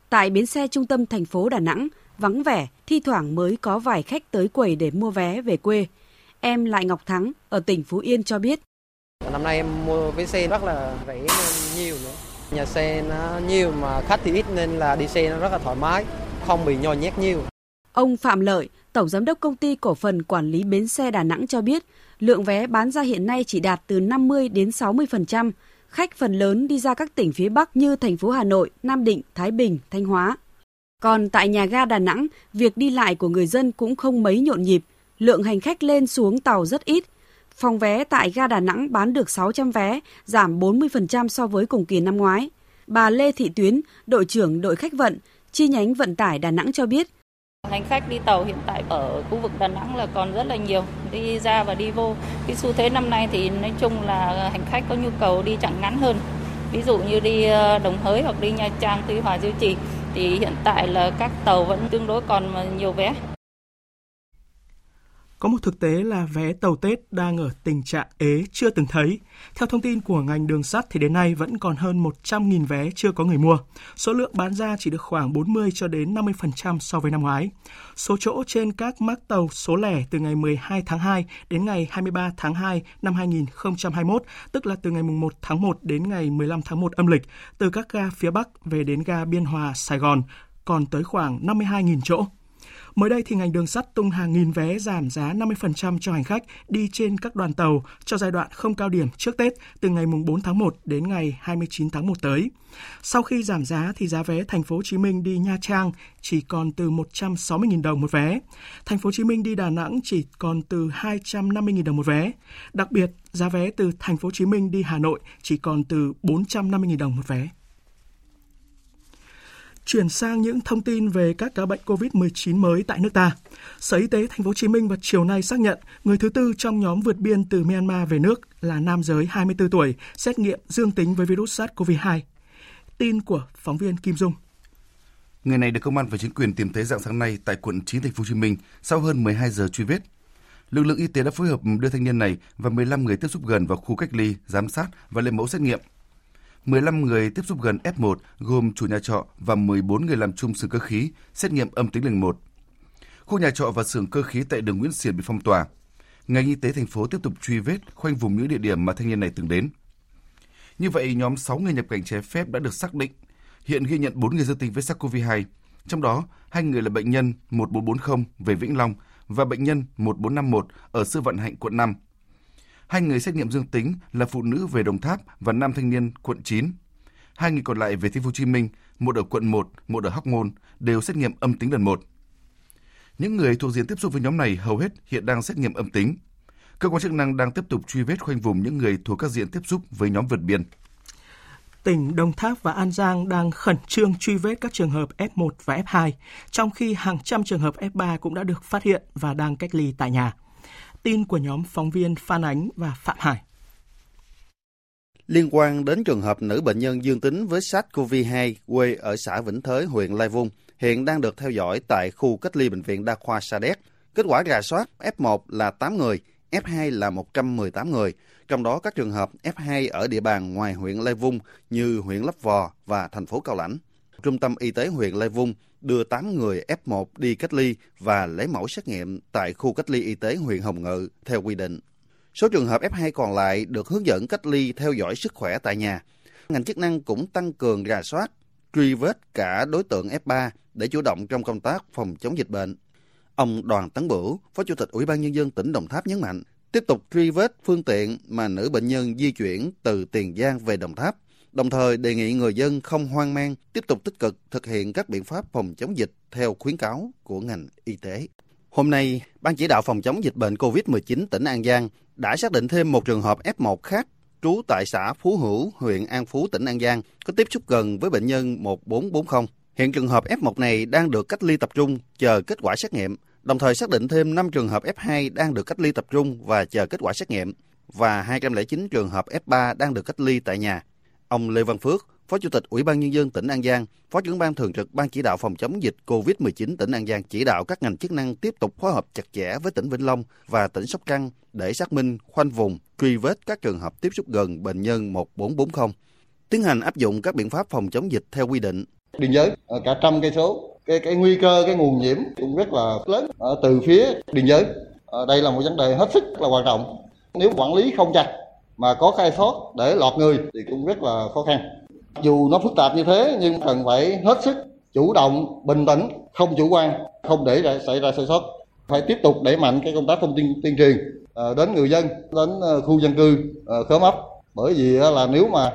Tại bến xe trung tâm thành phố Đà Nẵng, vắng vẻ, thi thoảng mới có vài khách tới quầy để mua vé về quê. Em Lại Ngọc Thắng ở tỉnh Phú Yên cho biết. Năm nay em mua vé xe rất là rẻ nhiều nữa. Nhà xe nó nhiều mà khách thì ít nên là đi xe nó rất là thoải mái, không bị nhồi nhét nhiều. Ông Phạm Lợi, Tổng Giám đốc Công ty Cổ phần Quản lý Bến xe Đà Nẵng cho biết, lượng vé bán ra hiện nay chỉ đạt từ 50 đến 60%. Khách phần lớn đi ra các tỉnh phía Bắc như thành phố Hà Nội, Nam Định, Thái Bình, Thanh Hóa. Còn tại nhà ga Đà Nẵng, việc đi lại của người dân cũng không mấy nhộn nhịp, lượng hành khách lên xuống tàu rất ít. Phòng vé tại ga Đà Nẵng bán được 600 vé, giảm 40% so với cùng kỳ năm ngoái. Bà Lê Thị Tuyến, đội trưởng đội khách vận, chi nhánh vận tải Đà Nẵng cho biết, Hành khách đi tàu hiện tại ở khu vực Đà Nẵng là còn rất là nhiều, đi ra và đi vô. Cái xu thế năm nay thì nói chung là hành khách có nhu cầu đi chặng ngắn hơn. Ví dụ như đi ờ, Đồng Hới hoặc đi Nha Trang, Tuy Hòa, Diêu Trì thì hiện tại là các tàu vẫn tương đối còn nhiều vé. Có một thực tế là vé tàu Tết đang ở tình trạng ế chưa từng thấy. Theo thông tin của ngành đường sắt thì đến nay vẫn còn hơn 100.000 vé chưa có người mua. Số lượng bán ra chỉ được khoảng 40 cho đến 50% so với năm ngoái. Số chỗ trên các mác tàu số lẻ từ ngày 12 tháng 2 đến ngày 23 tháng 2 năm 2021, tức là từ ngày 1 tháng 1 đến ngày 15 tháng 1 âm lịch, từ các ga phía Bắc về đến ga Biên Hòa, Sài Gòn, còn tới khoảng 52.000 chỗ. Mới đây thì ngành đường sắt tung hàng nghìn vé giảm giá 50% cho hành khách đi trên các đoàn tàu cho giai đoạn không cao điểm trước Tết từ ngày 4 tháng 1 đến ngày 29 tháng 1 tới. Sau khi giảm giá thì giá vé thành phố Hồ Chí Minh đi Nha Trang chỉ còn từ 160.000 đồng một vé. Thành phố Hồ Chí Minh đi Đà Nẵng chỉ còn từ 250.000 đồng một vé. Đặc biệt, giá vé từ thành phố Hồ Chí Minh đi Hà Nội chỉ còn từ 450.000 đồng một vé. Chuyển sang những thông tin về các ca bệnh COVID-19 mới tại nước ta. Sở Y tế Thành phố Hồ Chí Minh vào chiều nay xác nhận người thứ tư trong nhóm vượt biên từ Myanmar về nước là nam giới 24 tuổi, xét nghiệm dương tính với virus SARS-CoV-2. Tin của phóng viên Kim Dung. Người này được công an và chính quyền tìm thấy dạng sáng nay tại quận 9 thành phố Hồ Chí Minh sau hơn 12 giờ truy vết. Lực lượng y tế đã phối hợp đưa thanh niên này và 15 người tiếp xúc gần vào khu cách ly, giám sát và lấy mẫu xét nghiệm 15 người tiếp xúc gần F1 gồm chủ nhà trọ và 14 người làm chung xưởng cơ khí xét nghiệm âm tính lần 1. Khu nhà trọ và xưởng cơ khí tại đường Nguyễn Xiển bị phong tỏa. Ngành y tế thành phố tiếp tục truy vết khoanh vùng những địa điểm mà thanh niên này từng đến. Như vậy, nhóm 6 người nhập cảnh trái phép đã được xác định. Hiện ghi nhận 4 người dương tính với SARS-CoV-2, trong đó hai người là bệnh nhân 1440 về Vĩnh Long và bệnh nhân 1451 ở Sư Vận Hạnh, quận 5 Hai người xét nghiệm dương tính là phụ nữ về Đồng Tháp và nam thanh niên quận 9. Hai người còn lại về Thành phố Hồ Chí Minh, một ở quận 1, một ở Hóc Môn, đều xét nghiệm âm tính lần một. Những người thuộc diện tiếp xúc với nhóm này hầu hết hiện đang xét nghiệm âm tính. Cơ quan chức năng đang tiếp tục truy vết khoanh vùng những người thuộc các diện tiếp xúc với nhóm vượt biên. Tỉnh Đồng Tháp và An Giang đang khẩn trương truy vết các trường hợp F1 và F2, trong khi hàng trăm trường hợp F3 cũng đã được phát hiện và đang cách ly tại nhà. Tin của nhóm phóng viên Phan Ánh và Phạm Hải. Liên quan đến trường hợp nữ bệnh nhân dương tính với SARS-CoV-2 quê ở xã Vĩnh Thới, huyện Lai Vung, hiện đang được theo dõi tại khu cách ly Bệnh viện Đa khoa Sa Đéc. Kết quả rà soát F1 là 8 người, F2 là 118 người, trong đó các trường hợp F2 ở địa bàn ngoài huyện Lai Vung như huyện Lấp Vò và thành phố Cao Lãnh. Trung tâm Y tế huyện Lai Vung đưa 8 người F1 đi cách ly và lấy mẫu xét nghiệm tại khu cách ly y tế huyện Hồng Ngự theo quy định. Số trường hợp F2 còn lại được hướng dẫn cách ly theo dõi sức khỏe tại nhà. Ngành chức năng cũng tăng cường rà soát, truy vết cả đối tượng F3 để chủ động trong công tác phòng chống dịch bệnh. Ông Đoàn Tấn Bửu, Phó Chủ tịch Ủy ban Nhân dân tỉnh Đồng Tháp nhấn mạnh, tiếp tục truy vết phương tiện mà nữ bệnh nhân di chuyển từ Tiền Giang về Đồng Tháp đồng thời đề nghị người dân không hoang mang, tiếp tục tích cực thực hiện các biện pháp phòng chống dịch theo khuyến cáo của ngành y tế. Hôm nay, Ban chỉ đạo phòng chống dịch bệnh COVID-19 tỉnh An Giang đã xác định thêm một trường hợp F1 khác trú tại xã Phú Hữu, huyện An Phú, tỉnh An Giang, có tiếp xúc gần với bệnh nhân 1440. Hiện trường hợp F1 này đang được cách ly tập trung chờ kết quả xét nghiệm đồng thời xác định thêm 5 trường hợp F2 đang được cách ly tập trung và chờ kết quả xét nghiệm và 209 trường hợp F3 đang được cách ly tại nhà. Ông Lê Văn Phước, Phó Chủ tịch Ủy ban Nhân dân tỉnh An Giang, Phó trưởng ban thường trực Ban chỉ đạo phòng chống dịch COVID-19 tỉnh An Giang chỉ đạo các ngành chức năng tiếp tục phối hợp chặt chẽ với tỉnh Vĩnh Long và tỉnh Sóc Trăng để xác minh, khoanh vùng, truy vết các trường hợp tiếp xúc gần bệnh nhân 1440, tiến hành áp dụng các biện pháp phòng chống dịch theo quy định. Biên giới cả trăm cây số, cái cái nguy cơ cái nguồn nhiễm cũng rất là lớn ở từ phía biên giới. Đây là một vấn đề hết sức là quan trọng. Nếu quản lý không chặt mà có khai sót để lọt người thì cũng rất là khó khăn. Dù nó phức tạp như thế nhưng cần phải hết sức chủ động bình tĩnh không chủ quan không để ra, xảy ra sai sót. Phải tiếp tục đẩy mạnh cái công tác thông tin tuyên truyền ờ, đến người dân đến ờ, khu dân cư ờ, khóm ấp. Bởi vì là nếu mà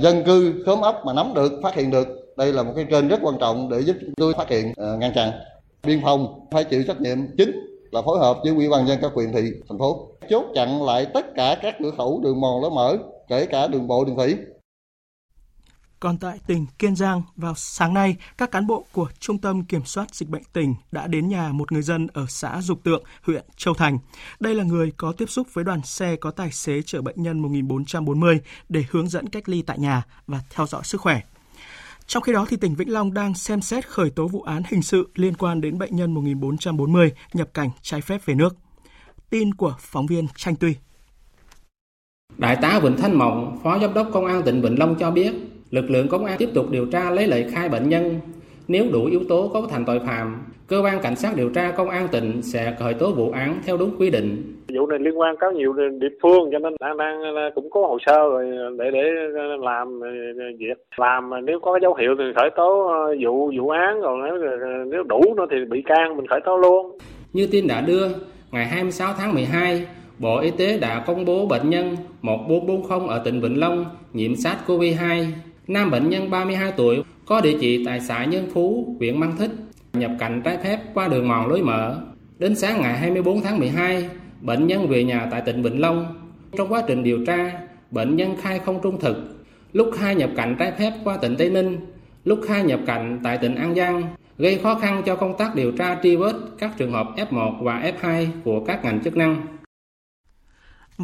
dân cư khóm ấp mà nắm được phát hiện được đây là một cái kênh rất quan trọng để giúp chúng tôi phát hiện ngăn chặn. Biên phòng phải chịu trách nhiệm chính là phối hợp với ủy ban dân các huyện thị thành phố chốt chặn lại tất cả các cửa khẩu đường mòn lối mở kể cả đường bộ đường thủy còn tại tỉnh Kiên Giang, vào sáng nay, các cán bộ của Trung tâm Kiểm soát Dịch bệnh tỉnh đã đến nhà một người dân ở xã Dục Tượng, huyện Châu Thành. Đây là người có tiếp xúc với đoàn xe có tài xế chở bệnh nhân 1440 để hướng dẫn cách ly tại nhà và theo dõi sức khỏe. Trong khi đó, thì tỉnh Vĩnh Long đang xem xét khởi tố vụ án hình sự liên quan đến bệnh nhân 1440 nhập cảnh trái phép về nước. Tin của phóng viên Tranh Tuy. Đại tá Vịnh Thanh Mộng, Phó Giám đốc Công an tỉnh Vĩnh Long cho biết, lực lượng công an tiếp tục điều tra lấy lời khai bệnh nhân. Nếu đủ yếu tố cấu thành tội phạm, cơ quan cảnh sát điều tra công an tỉnh sẽ khởi tố vụ án theo đúng quy định. Vụ này liên quan có nhiều địa phương cho nên đang, đang cũng có hồ sơ rồi để để làm việc. Làm nếu có dấu hiệu thì khởi tố vụ vụ án rồi nếu nếu đủ nữa thì bị can mình khởi tố luôn. Như tin đã đưa, ngày 26 tháng 12, Bộ Y tế đã công bố bệnh nhân 1440 ở tỉnh Vĩnh Long nhiễm SARS-CoV-2 Nam bệnh nhân 32 tuổi có địa chỉ tại xã Nhân Phú, huyện Mang Thích, nhập cảnh trái phép qua đường mòn lối mở. Đến sáng ngày 24 tháng 12, bệnh nhân về nhà tại tỉnh Vĩnh Long. Trong quá trình điều tra, bệnh nhân khai không trung thực, lúc khai nhập cảnh trái phép qua tỉnh Tây Ninh, lúc khai nhập cảnh tại tỉnh An Giang, gây khó khăn cho công tác điều tra truy vết các trường hợp F1 và F2 của các ngành chức năng.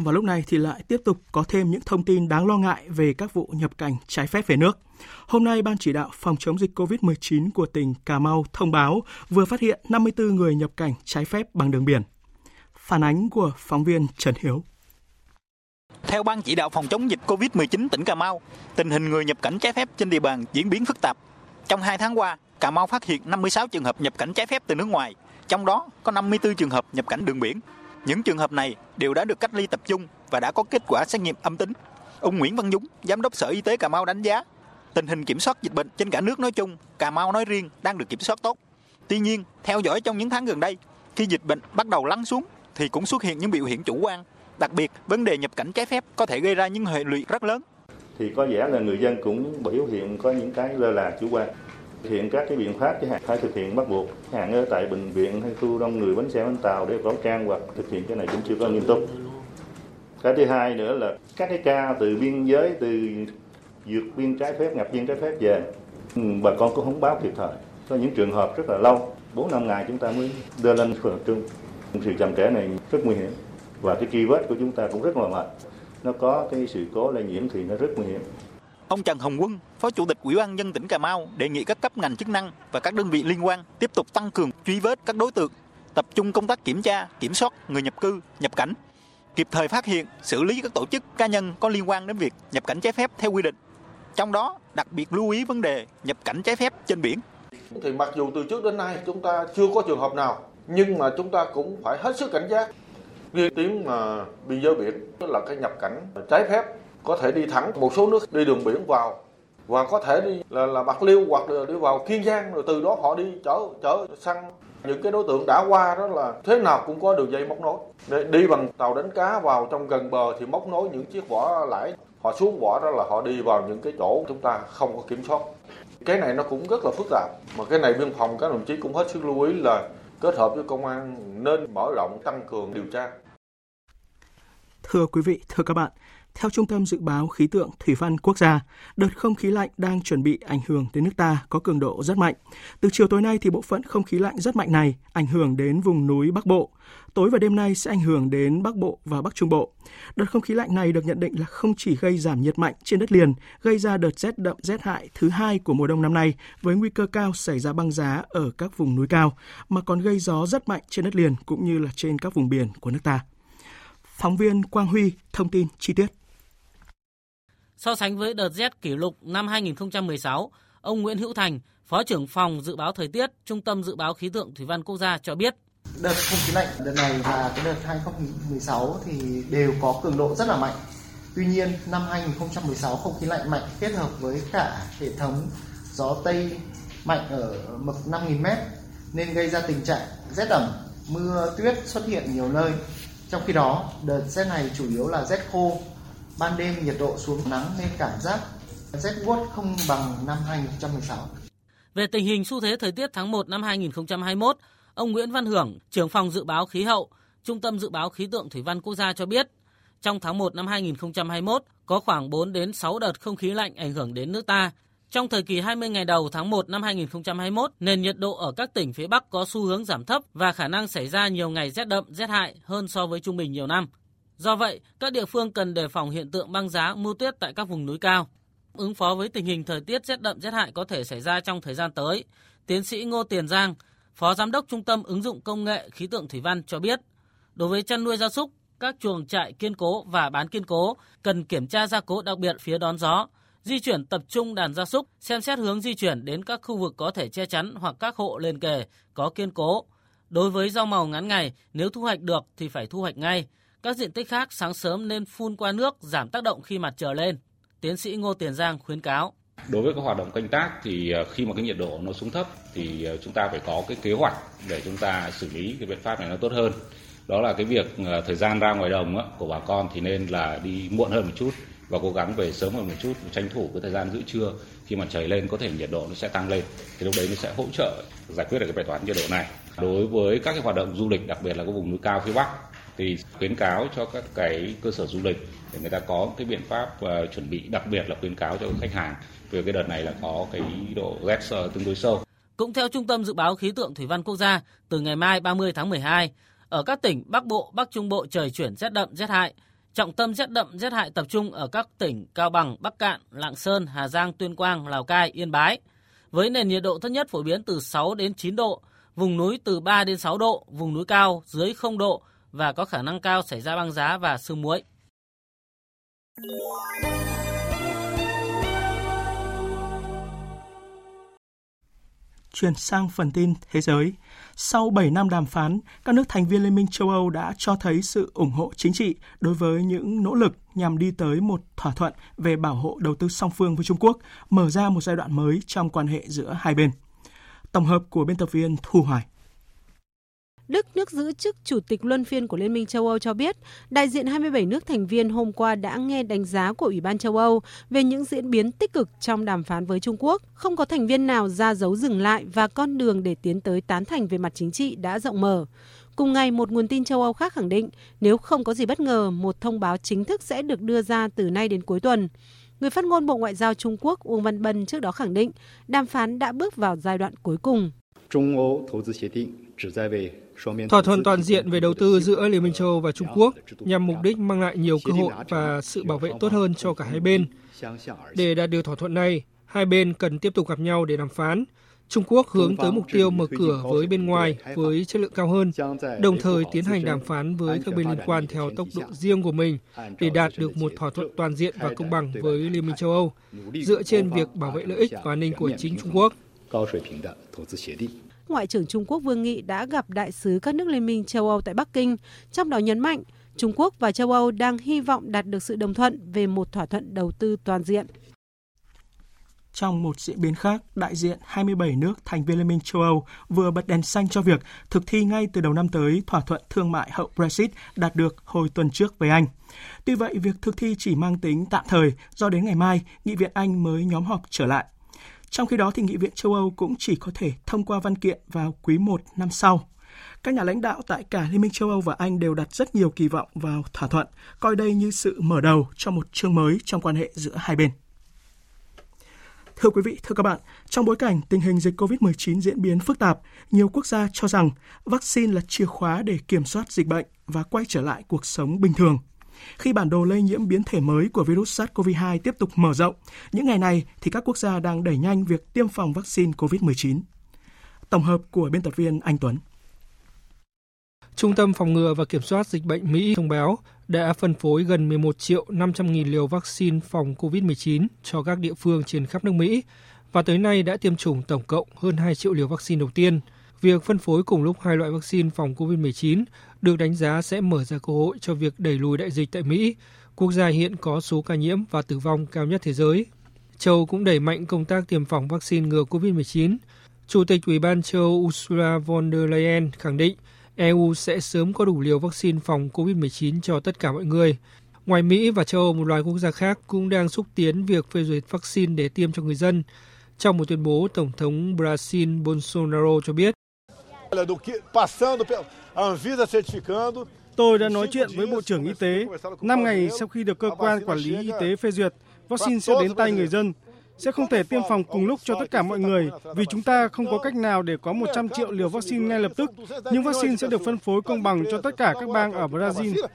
Và lúc này thì lại tiếp tục có thêm những thông tin đáng lo ngại về các vụ nhập cảnh trái phép về nước. Hôm nay, Ban chỉ đạo phòng chống dịch COVID-19 của tỉnh Cà Mau thông báo vừa phát hiện 54 người nhập cảnh trái phép bằng đường biển. Phản ánh của phóng viên Trần Hiếu. Theo Ban chỉ đạo phòng chống dịch COVID-19 tỉnh Cà Mau, tình hình người nhập cảnh trái phép trên địa bàn diễn biến phức tạp. Trong 2 tháng qua, Cà Mau phát hiện 56 trường hợp nhập cảnh trái phép từ nước ngoài, trong đó có 54 trường hợp nhập cảnh đường biển. Những trường hợp này đều đã được cách ly tập trung và đã có kết quả xét nghiệm âm tính. Ông Nguyễn Văn Dũng, Giám đốc Sở Y tế Cà Mau đánh giá, tình hình kiểm soát dịch bệnh trên cả nước nói chung, Cà Mau nói riêng đang được kiểm soát tốt. Tuy nhiên, theo dõi trong những tháng gần đây, khi dịch bệnh bắt đầu lắng xuống thì cũng xuất hiện những biểu hiện chủ quan. Đặc biệt, vấn đề nhập cảnh trái phép có thể gây ra những hệ lụy rất lớn. Thì có vẻ là người dân cũng biểu hiện có những cái lơ là chủ quan thực hiện các cái biện pháp chẳng hạn phải thực hiện bắt buộc. Hạn ở tại bệnh viện hay khu đông người, bến xe, bến tàu để khẩu trang hoặc thực hiện cái này cũng chưa có nghiêm túc. Cái thứ hai nữa là các cái ca từ biên giới, từ vượt biên trái phép nhập biên trái phép về. Ừ, bà con cũng không báo kịp thời. Có những trường hợp rất là lâu, bốn năm ngày chúng ta mới đưa lên phường trung. Sự chậm trễ này rất nguy hiểm và cái truy vết của chúng ta cũng rất là mệt. Nó có cái sự cố lây nhiễm thì nó rất nguy hiểm. Ông Trần Hồng Quân, Phó Chủ tịch Ủy ban dân tỉnh Cà Mau đề nghị các cấp ngành chức năng và các đơn vị liên quan tiếp tục tăng cường truy vết các đối tượng, tập trung công tác kiểm tra, kiểm soát người nhập cư, nhập cảnh, kịp thời phát hiện, xử lý các tổ chức cá nhân có liên quan đến việc nhập cảnh trái phép theo quy định. Trong đó, đặc biệt lưu ý vấn đề nhập cảnh trái phép trên biển. Thì mặc dù từ trước đến nay chúng ta chưa có trường hợp nào, nhưng mà chúng ta cũng phải hết sức cảnh giác. Riêng tiếng mà biên giới biển là cái nhập cảnh trái phép có thể đi thẳng một số nước đi đường biển vào và có thể đi là, là bạc liêu hoặc là đi vào kiên giang rồi từ đó họ đi chở chở sang những cái đối tượng đã qua đó là thế nào cũng có đường dây móc nối. Để đi bằng tàu đánh cá vào trong gần bờ thì móc nối những chiếc vỏ lãi họ xuống vỏ đó là họ đi vào những cái chỗ chúng ta không có kiểm soát. Cái này nó cũng rất là phức tạp mà cái này biên phòng các đồng chí cũng hết sức lưu ý là kết hợp với công an nên mở rộng tăng cường điều tra. Thưa quý vị, thưa các bạn, theo Trung tâm Dự báo Khí tượng Thủy văn Quốc gia, đợt không khí lạnh đang chuẩn bị ảnh hưởng đến nước ta có cường độ rất mạnh. Từ chiều tối nay thì bộ phận không khí lạnh rất mạnh này ảnh hưởng đến vùng núi Bắc Bộ. Tối và đêm nay sẽ ảnh hưởng đến Bắc Bộ và Bắc Trung Bộ. Đợt không khí lạnh này được nhận định là không chỉ gây giảm nhiệt mạnh trên đất liền, gây ra đợt rét đậm rét hại thứ hai của mùa đông năm nay với nguy cơ cao xảy ra băng giá ở các vùng núi cao, mà còn gây gió rất mạnh trên đất liền cũng như là trên các vùng biển của nước ta. Phóng viên Quang Huy thông tin chi tiết. So sánh với đợt rét kỷ lục năm 2016, ông Nguyễn Hữu Thành, Phó trưởng phòng dự báo thời tiết, Trung tâm Dự báo Khí tượng Thủy văn Quốc gia cho biết. Đợt không khí lạnh đợt này và cái đợt 2016 thì đều có cường độ rất là mạnh. Tuy nhiên, năm 2016 không khí lạnh mạnh kết hợp với cả hệ thống gió Tây mạnh ở mực 5.000m nên gây ra tình trạng rét ẩm, mưa tuyết xuất hiện nhiều nơi. Trong khi đó, đợt rét này chủ yếu là rét khô, ban đêm nhiệt độ xuống nắng nên cảm giác rét buốt không bằng năm 2016. Về tình hình xu thế thời tiết tháng 1 năm 2021, ông Nguyễn Văn Hưởng, trưởng phòng dự báo khí hậu, Trung tâm dự báo khí tượng thủy văn quốc gia cho biết, trong tháng 1 năm 2021 có khoảng 4 đến 6 đợt không khí lạnh ảnh hưởng đến nước ta. Trong thời kỳ 20 ngày đầu tháng 1 năm 2021, nền nhiệt độ ở các tỉnh phía Bắc có xu hướng giảm thấp và khả năng xảy ra nhiều ngày rét đậm, rét hại hơn so với trung bình nhiều năm. Do vậy, các địa phương cần đề phòng hiện tượng băng giá, mưa tuyết tại các vùng núi cao. Ứng phó với tình hình thời tiết rét đậm rét hại có thể xảy ra trong thời gian tới, tiến sĩ Ngô Tiền Giang, Phó Giám đốc Trung tâm ứng dụng công nghệ khí tượng thủy văn cho biết, đối với chăn nuôi gia súc, các chuồng trại kiên cố và bán kiên cố cần kiểm tra gia cố đặc biệt phía đón gió, di chuyển tập trung đàn gia súc, xem xét hướng di chuyển đến các khu vực có thể che chắn hoặc các hộ liền kề có kiên cố. Đối với rau màu ngắn ngày, nếu thu hoạch được thì phải thu hoạch ngay, các diện tích khác sáng sớm nên phun qua nước, giảm tác động khi mặt trời lên. Tiến sĩ Ngô Tiền Giang khuyến cáo. Đối với các hoạt động canh tác thì ờ, khi mà cái nhiệt độ nó xuống thấp thì ờ, chúng ta phải có cái kế hoạch để chúng ta xử lý cái biện pháp này nó tốt hơn. Đó là cái việc ờ, thời gian ra ngoài đồng của bà con thì nên là đi muộn hơn một chút và cố gắng về sớm hơn một chút, tranh thủ cái thời gian giữa trưa khi mà trời lên có thể nhiệt độ nó sẽ tăng lên thì lúc đấy nó sẽ hỗ trợ giải quyết được cái bài toán nhiệt độ này đối với các cái hoạt động du lịch, đặc biệt là cái vùng núi cao phía bắc thì khuyến cáo cho các cái cơ sở du lịch để người ta có cái biện pháp uh, chuẩn bị đặc biệt là khuyến cáo cho khách hàng về cái đợt này là có cái độ rét tương đối sâu. Cũng theo Trung tâm Dự báo Khí tượng Thủy văn Quốc gia, từ ngày mai 30 tháng 12, ở các tỉnh Bắc Bộ, Bắc Trung Bộ trời chuyển rét đậm, rét hại. Trọng tâm rét đậm, rét hại tập trung ở các tỉnh Cao Bằng, Bắc Cạn, Lạng Sơn, Hà Giang, Tuyên Quang, Lào Cai, Yên Bái. Với nền nhiệt độ thấp nhất phổ biến từ 6 đến 9 độ, vùng núi từ 3 đến 6 độ, vùng núi cao dưới 0 độ, và có khả năng cao xảy ra băng giá và sương muối. Chuyển sang phần tin thế giới. Sau 7 năm đàm phán, các nước thành viên Liên minh châu Âu đã cho thấy sự ủng hộ chính trị đối với những nỗ lực nhằm đi tới một thỏa thuận về bảo hộ đầu tư song phương với Trung Quốc, mở ra một giai đoạn mới trong quan hệ giữa hai bên. Tổng hợp của biên tập viên Thu Hoài. Đức, nước giữ chức chủ tịch luân phiên của Liên minh châu Âu cho biết, đại diện 27 nước thành viên hôm qua đã nghe đánh giá của Ủy ban châu Âu về những diễn biến tích cực trong đàm phán với Trung Quốc. Không có thành viên nào ra dấu dừng lại và con đường để tiến tới tán thành về mặt chính trị đã rộng mở. Cùng ngày, một nguồn tin châu Âu khác khẳng định nếu không có gì bất ngờ, một thông báo chính thức sẽ được đưa ra từ nay đến cuối tuần. Người phát ngôn Bộ Ngoại giao Trung Quốc Uông Văn Bân trước đó khẳng định đàm phán đã bước vào giai đoạn cuối cùng. Trung Âu đầu tư hiệp định 旨在为 Thỏa thuận toàn diện về đầu tư giữa Liên minh châu Âu và Trung Quốc nhằm mục đích mang lại nhiều cơ hội và sự bảo vệ tốt hơn cho cả hai bên. Để đạt được thỏa thuận này, hai bên cần tiếp tục gặp nhau để đàm phán. Trung Quốc hướng tới mục tiêu mở cửa với bên ngoài với chất lượng cao hơn, đồng thời tiến hành đàm phán với các bên liên quan theo tốc độ riêng của mình để đạt được một thỏa thuận toàn diện và công bằng với Liên minh châu Âu, dựa trên việc bảo vệ lợi ích và an ninh của chính Trung Quốc. Ngoại trưởng Trung Quốc Vương Nghị đã gặp đại sứ các nước Liên minh châu Âu tại Bắc Kinh, trong đó nhấn mạnh Trung Quốc và châu Âu đang hy vọng đạt được sự đồng thuận về một thỏa thuận đầu tư toàn diện. Trong một diễn biến khác, đại diện 27 nước thành viên Liên minh châu Âu vừa bật đèn xanh cho việc thực thi ngay từ đầu năm tới thỏa thuận thương mại hậu Brexit đạt được hồi tuần trước với Anh. Tuy vậy, việc thực thi chỉ mang tính tạm thời do đến ngày mai, Nghị viện Anh mới nhóm họp trở lại. Trong khi đó thì Nghị viện châu Âu cũng chỉ có thể thông qua văn kiện vào quý 1 năm sau. Các nhà lãnh đạo tại cả Liên minh châu Âu và Anh đều đặt rất nhiều kỳ vọng vào thỏa thuận, coi đây như sự mở đầu cho một chương mới trong quan hệ giữa hai bên. Thưa quý vị, thưa các bạn, trong bối cảnh tình hình dịch COVID-19 diễn biến phức tạp, nhiều quốc gia cho rằng vaccine là chìa khóa để kiểm soát dịch bệnh và quay trở lại cuộc sống bình thường. Khi bản đồ lây nhiễm biến thể mới của virus SARS-CoV-2 tiếp tục mở rộng, những ngày này thì các quốc gia đang đẩy nhanh việc tiêm phòng vaccine COVID-19. Tổng hợp của biên tập viên Anh Tuấn. Trung tâm Phòng ngừa và Kiểm soát Dịch bệnh Mỹ thông báo đã phân phối gần 11 triệu 500 nghìn liều vaccine phòng COVID-19 cho các địa phương trên khắp nước Mỹ và tới nay đã tiêm chủng tổng cộng hơn 2 triệu liều vaccine đầu tiên. Việc phân phối cùng lúc hai loại vaccine phòng COVID-19 được đánh giá sẽ mở ra cơ hội cho việc đẩy lùi đại dịch tại Mỹ, quốc gia hiện có số ca nhiễm và tử vong cao nhất thế giới. Châu cũng đẩy mạnh công tác tiêm phòng vaccine ngừa COVID-19. Chủ tịch Ủy ban châu Ursula von der Leyen khẳng định EU sẽ sớm có đủ liều vaccine phòng COVID-19 cho tất cả mọi người. Ngoài Mỹ và châu Âu, một loạt quốc gia khác cũng đang xúc tiến việc phê duyệt vaccine để tiêm cho người dân. Trong một tuyên bố, Tổng thống Brazil Bolsonaro cho biết. Tôi đã nói chuyện với Bộ trưởng Y tế. Năm ngày sau khi được cơ quan quản lý y tế phê duyệt, vaccine sẽ đến tay người dân. Sẽ không thể tiêm phòng cùng lúc cho tất cả mọi người vì chúng ta không có cách nào để có 100 triệu liều vaccine ngay lập tức, nhưng vaccine sẽ được phân phối công bằng cho tất cả các bang ở Brazil.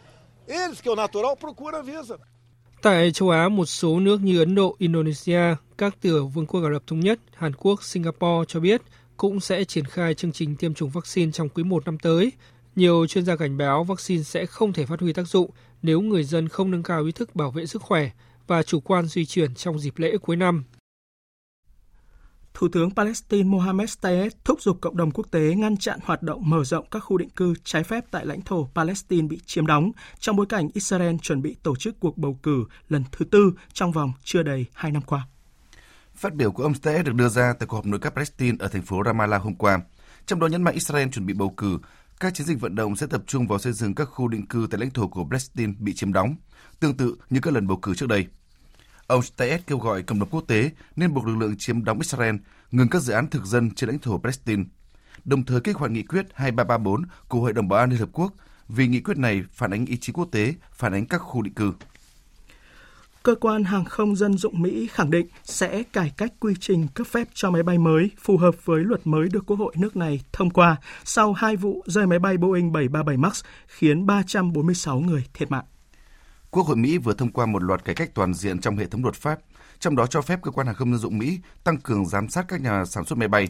Tại châu Á, một số nước như Ấn Độ, Indonesia, các tiểu vương quốc Ả Rập Thống Nhất, Hàn Quốc, Singapore cho biết cũng sẽ triển khai chương trình tiêm chủng vaccine trong quý 1 năm tới. Nhiều chuyên gia cảnh báo vaccine sẽ không thể phát huy tác dụng nếu người dân không nâng cao ý thức bảo vệ sức khỏe và chủ quan di chuyển trong dịp lễ cuối năm. Thủ tướng Palestine Mohammed Tayeb thúc giục cộng đồng quốc tế ngăn chặn hoạt động mở rộng các khu định cư trái phép tại lãnh thổ Palestine bị chiếm đóng trong bối cảnh Israel chuẩn bị tổ chức cuộc bầu cử lần thứ tư trong vòng chưa đầy hai năm qua. Phát biểu của ông Stee được đưa ra tại cuộc họp nội các Palestine ở thành phố Ramallah hôm qua. Trong đó nhấn mạnh Israel chuẩn bị bầu cử, các chiến dịch vận động sẽ tập trung vào xây dựng các khu định cư tại lãnh thổ của Palestine bị chiếm đóng, tương tự như các lần bầu cử trước đây. Ông Steyer kêu gọi cộng đồng quốc tế nên buộc lực lượng chiếm đóng Israel ngừng các dự án thực dân trên lãnh thổ Palestine, đồng thời kích hoạt nghị quyết 2334 của Hội đồng Bảo an Liên Hợp Quốc vì nghị quyết này phản ánh ý chí quốc tế, phản ánh các khu định cư. Cơ quan hàng không dân dụng Mỹ khẳng định sẽ cải cách quy trình cấp phép cho máy bay mới phù hợp với luật mới được Quốc hội nước này thông qua sau hai vụ rơi máy bay Boeing 737 MAX khiến 346 người thiệt mạng. Quốc hội Mỹ vừa thông qua một loạt cải cách toàn diện trong hệ thống luật pháp, trong đó cho phép cơ quan hàng không dân dụng Mỹ tăng cường giám sát các nhà sản xuất máy bay,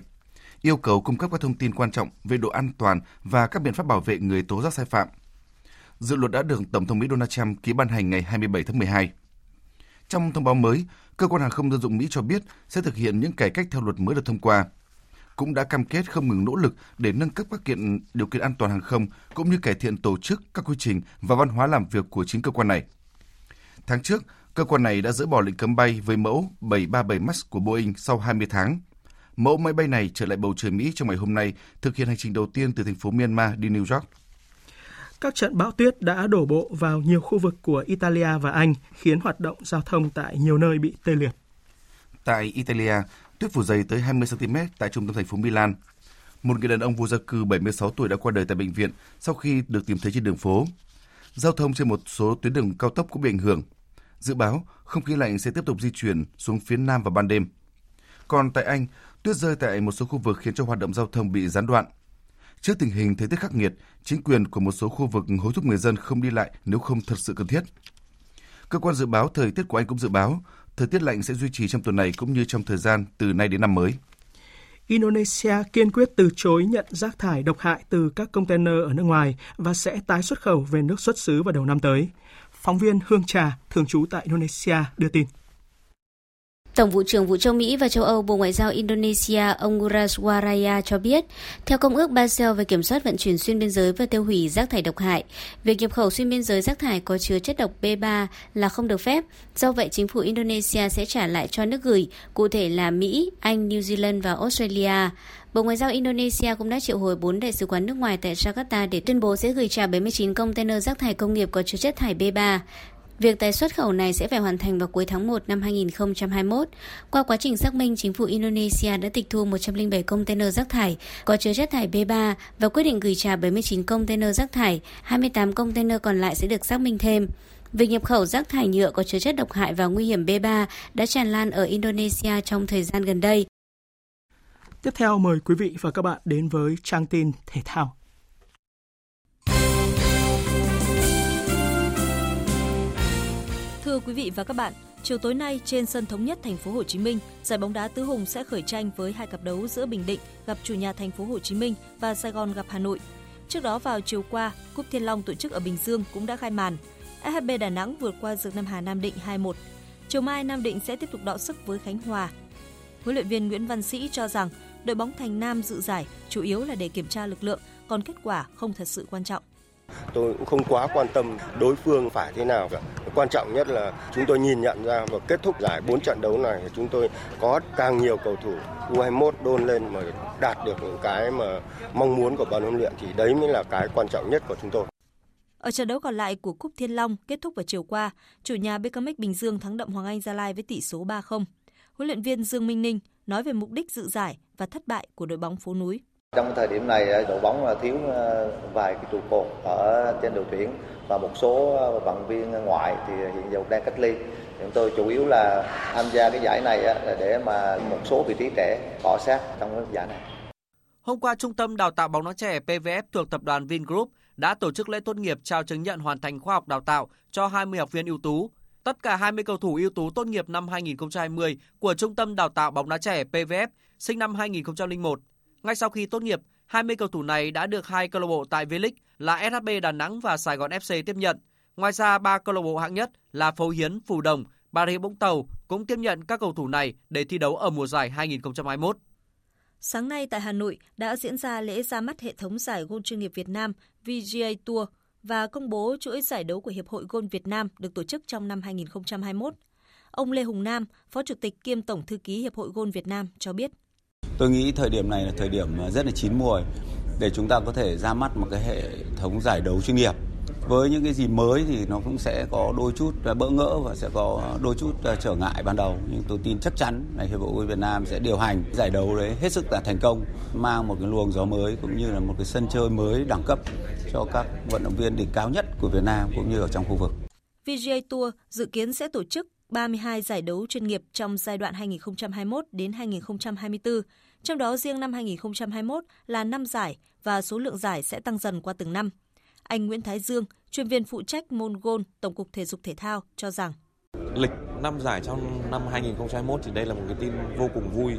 yêu cầu cung cấp các thông tin quan trọng về độ an toàn và các biện pháp bảo vệ người tố giác sai phạm. Dự luật đã được Tổng thống Mỹ Donald Trump ký ban hành ngày 27 tháng 12. Trong thông báo mới, cơ quan hàng không dân dụng Mỹ cho biết sẽ thực hiện những cải cách theo luật mới được thông qua, cũng đã cam kết không ngừng nỗ lực để nâng cấp các kiện điều kiện an toàn hàng không cũng như cải thiện tổ chức, các quy trình và văn hóa làm việc của chính cơ quan này. Tháng trước, cơ quan này đã dỡ bỏ lệnh cấm bay với mẫu 737 MAX của Boeing sau 20 tháng. Mẫu máy bay này trở lại bầu trời Mỹ trong ngày hôm nay, thực hiện hành trình đầu tiên từ thành phố Myanmar đi New York. Các trận bão tuyết đã đổ bộ vào nhiều khu vực của Italia và Anh, khiến hoạt động giao thông tại nhiều nơi bị tê liệt. Tại Italia, tuyết phủ dày tới 20 cm tại trung tâm thành phố Milan. Một người đàn ông vô gia cư 76 tuổi đã qua đời tại bệnh viện sau khi được tìm thấy trên đường phố. Giao thông trên một số tuyến đường cao tốc cũng bị ảnh hưởng. Dự báo không khí lạnh sẽ tiếp tục di chuyển xuống phía nam vào ban đêm. Còn tại Anh, tuyết rơi tại một số khu vực khiến cho hoạt động giao thông bị gián đoạn. Trước tình hình thời tiết khắc nghiệt, chính quyền của một số khu vực hối thúc người dân không đi lại nếu không thật sự cần thiết. Cơ quan dự báo thời tiết của Anh cũng dự báo thời tiết lạnh sẽ duy trì trong tuần này cũng như trong thời gian từ nay đến năm mới. Indonesia kiên quyết từ chối nhận rác thải độc hại từ các container ở nước ngoài và sẽ tái xuất khẩu về nước xuất xứ vào đầu năm tới. Phóng viên Hương Trà, thường trú tại Indonesia, đưa tin. Tổng vụ trưởng vụ châu Mỹ và châu Âu Bộ Ngoại giao Indonesia ông Ngurah Waraya cho biết, theo Công ước Basel về kiểm soát vận chuyển xuyên biên giới và tiêu hủy rác thải độc hại, việc nhập khẩu xuyên biên giới rác thải có chứa chất độc B3 là không được phép. Do vậy, chính phủ Indonesia sẽ trả lại cho nước gửi, cụ thể là Mỹ, Anh, New Zealand và Australia. Bộ Ngoại giao Indonesia cũng đã triệu hồi 4 đại sứ quán nước ngoài tại Jakarta để tuyên bố sẽ gửi trả 79 container rác thải công nghiệp có chứa chất thải B3. Việc tái xuất khẩu này sẽ phải hoàn thành vào cuối tháng 1 năm 2021. Qua quá trình xác minh, chính phủ Indonesia đã tịch thu 107 container rác thải có chứa chất thải B3 và quyết định gửi trả 79 container rác thải, 28 container còn lại sẽ được xác minh thêm. Việc nhập khẩu rác thải nhựa có chứa chất độc hại và nguy hiểm B3 đã tràn lan ở Indonesia trong thời gian gần đây. Tiếp theo mời quý vị và các bạn đến với trang tin thể thao. Thưa quý vị và các bạn, chiều tối nay trên sân thống nhất thành phố Hồ Chí Minh, giải bóng đá tứ hùng sẽ khởi tranh với hai cặp đấu giữa Bình Định gặp chủ nhà thành phố Hồ Chí Minh và Sài Gòn gặp Hà Nội. Trước đó vào chiều qua, Cúp Thiên Long tổ chức ở Bình Dương cũng đã khai màn. SHB Đà Nẵng vượt qua Dược Nam Hà Nam Định 2-1. Chiều mai Nam Định sẽ tiếp tục đọ sức với Khánh Hòa. Huấn luyện viên Nguyễn Văn Sĩ cho rằng đội bóng Thành Nam dự giải chủ yếu là để kiểm tra lực lượng, còn kết quả không thật sự quan trọng. Tôi cũng không quá quan tâm đối phương phải thế nào cả. Quan trọng nhất là chúng tôi nhìn nhận ra và kết thúc giải 4 trận đấu này chúng tôi có càng nhiều cầu thủ U21 đôn lên mà đạt được những cái mà mong muốn của ban huấn luyện thì đấy mới là cái quan trọng nhất của chúng tôi. Ở trận đấu còn lại của Cúp Thiên Long kết thúc vào chiều qua, chủ nhà BKMX Bình Dương thắng đậm Hoàng Anh Gia Lai với tỷ số 3-0. Huấn luyện viên Dương Minh Ninh nói về mục đích dự giải và thất bại của đội bóng phố núi. Trong thời điểm này ờ, đội bóng ờ, thiếu ờ, vài cái trụ cột ở trên đội tuyển và một số vận viên ngoại thì hiện giờ đang cách ly. Chúng tôi chủ yếu là tham gia cái giải này là để mà một số vị trí trẻ cọ sát trong cái giải này. Hôm qua, Trung tâm Đào tạo bóng đá trẻ PVF thuộc tập đoàn Vingroup đã tổ chức lễ tốt nghiệp trao chứng nhận hoàn thành khoa học đào tạo cho 20 học viên ưu tú. Tất cả 20 cầu thủ ưu tú tốt nghiệp năm 2020 của Trung tâm Đào tạo bóng đá trẻ PVF sinh năm 2001 ngay sau khi tốt nghiệp, 20 cầu thủ này đã được hai câu lạc bộ tại V-League là SHB Đà Nẵng và Sài Gòn FC tiếp nhận. Ngoài ra, ba câu lạc bộ hạng nhất là Phú Hiến, Phù Đồng, Bà Rịa Vũng Tàu cũng tiếp nhận các cầu thủ này để thi đấu ở mùa giải 2021. Sáng nay tại Hà Nội đã diễn ra lễ ra mắt hệ thống giải gôn chuyên nghiệp Việt Nam VGA Tour và công bố chuỗi giải đấu của Hiệp hội Gôn Việt Nam được tổ chức trong năm 2021. Ông Lê Hùng Nam, Phó Chủ tịch kiêm Tổng Thư ký Hiệp hội Gôn Việt Nam cho biết. Tôi nghĩ thời điểm này là thời điểm ờ, rất là chín muồi để chúng ta có thể ra mắt một cái hệ thống giải đấu chuyên nghiệp. Với những cái gì mới thì nó cũng sẽ có đôi chút ờ, bỡ ngỡ và sẽ có đôi chút ờ, trở ngại ban đầu. Nhưng tôi tin chắc chắn là Hiệp hội Việt Nam sẽ điều hành giải đấu đấy hết sức là thành công, mang một cái luồng gió mới cũng như là một cái sân chơi mới đẳng cấp cho các vận động viên đỉnh cao nhất của Việt Nam cũng như ở trong khu vực. VGA Tour dự kiến sẽ tổ chức 32 giải đấu chuyên nghiệp trong giai đoạn 2021 đến 2024, trong đó riêng năm 2021 là năm giải và số lượng giải sẽ tăng dần qua từng năm. Anh Nguyễn Thái Dương, chuyên viên phụ trách môn gôn Tổng cục Thể dục Thể thao cho rằng Lịch năm giải trong năm 2021 thì đây là một cái tin vô cùng vui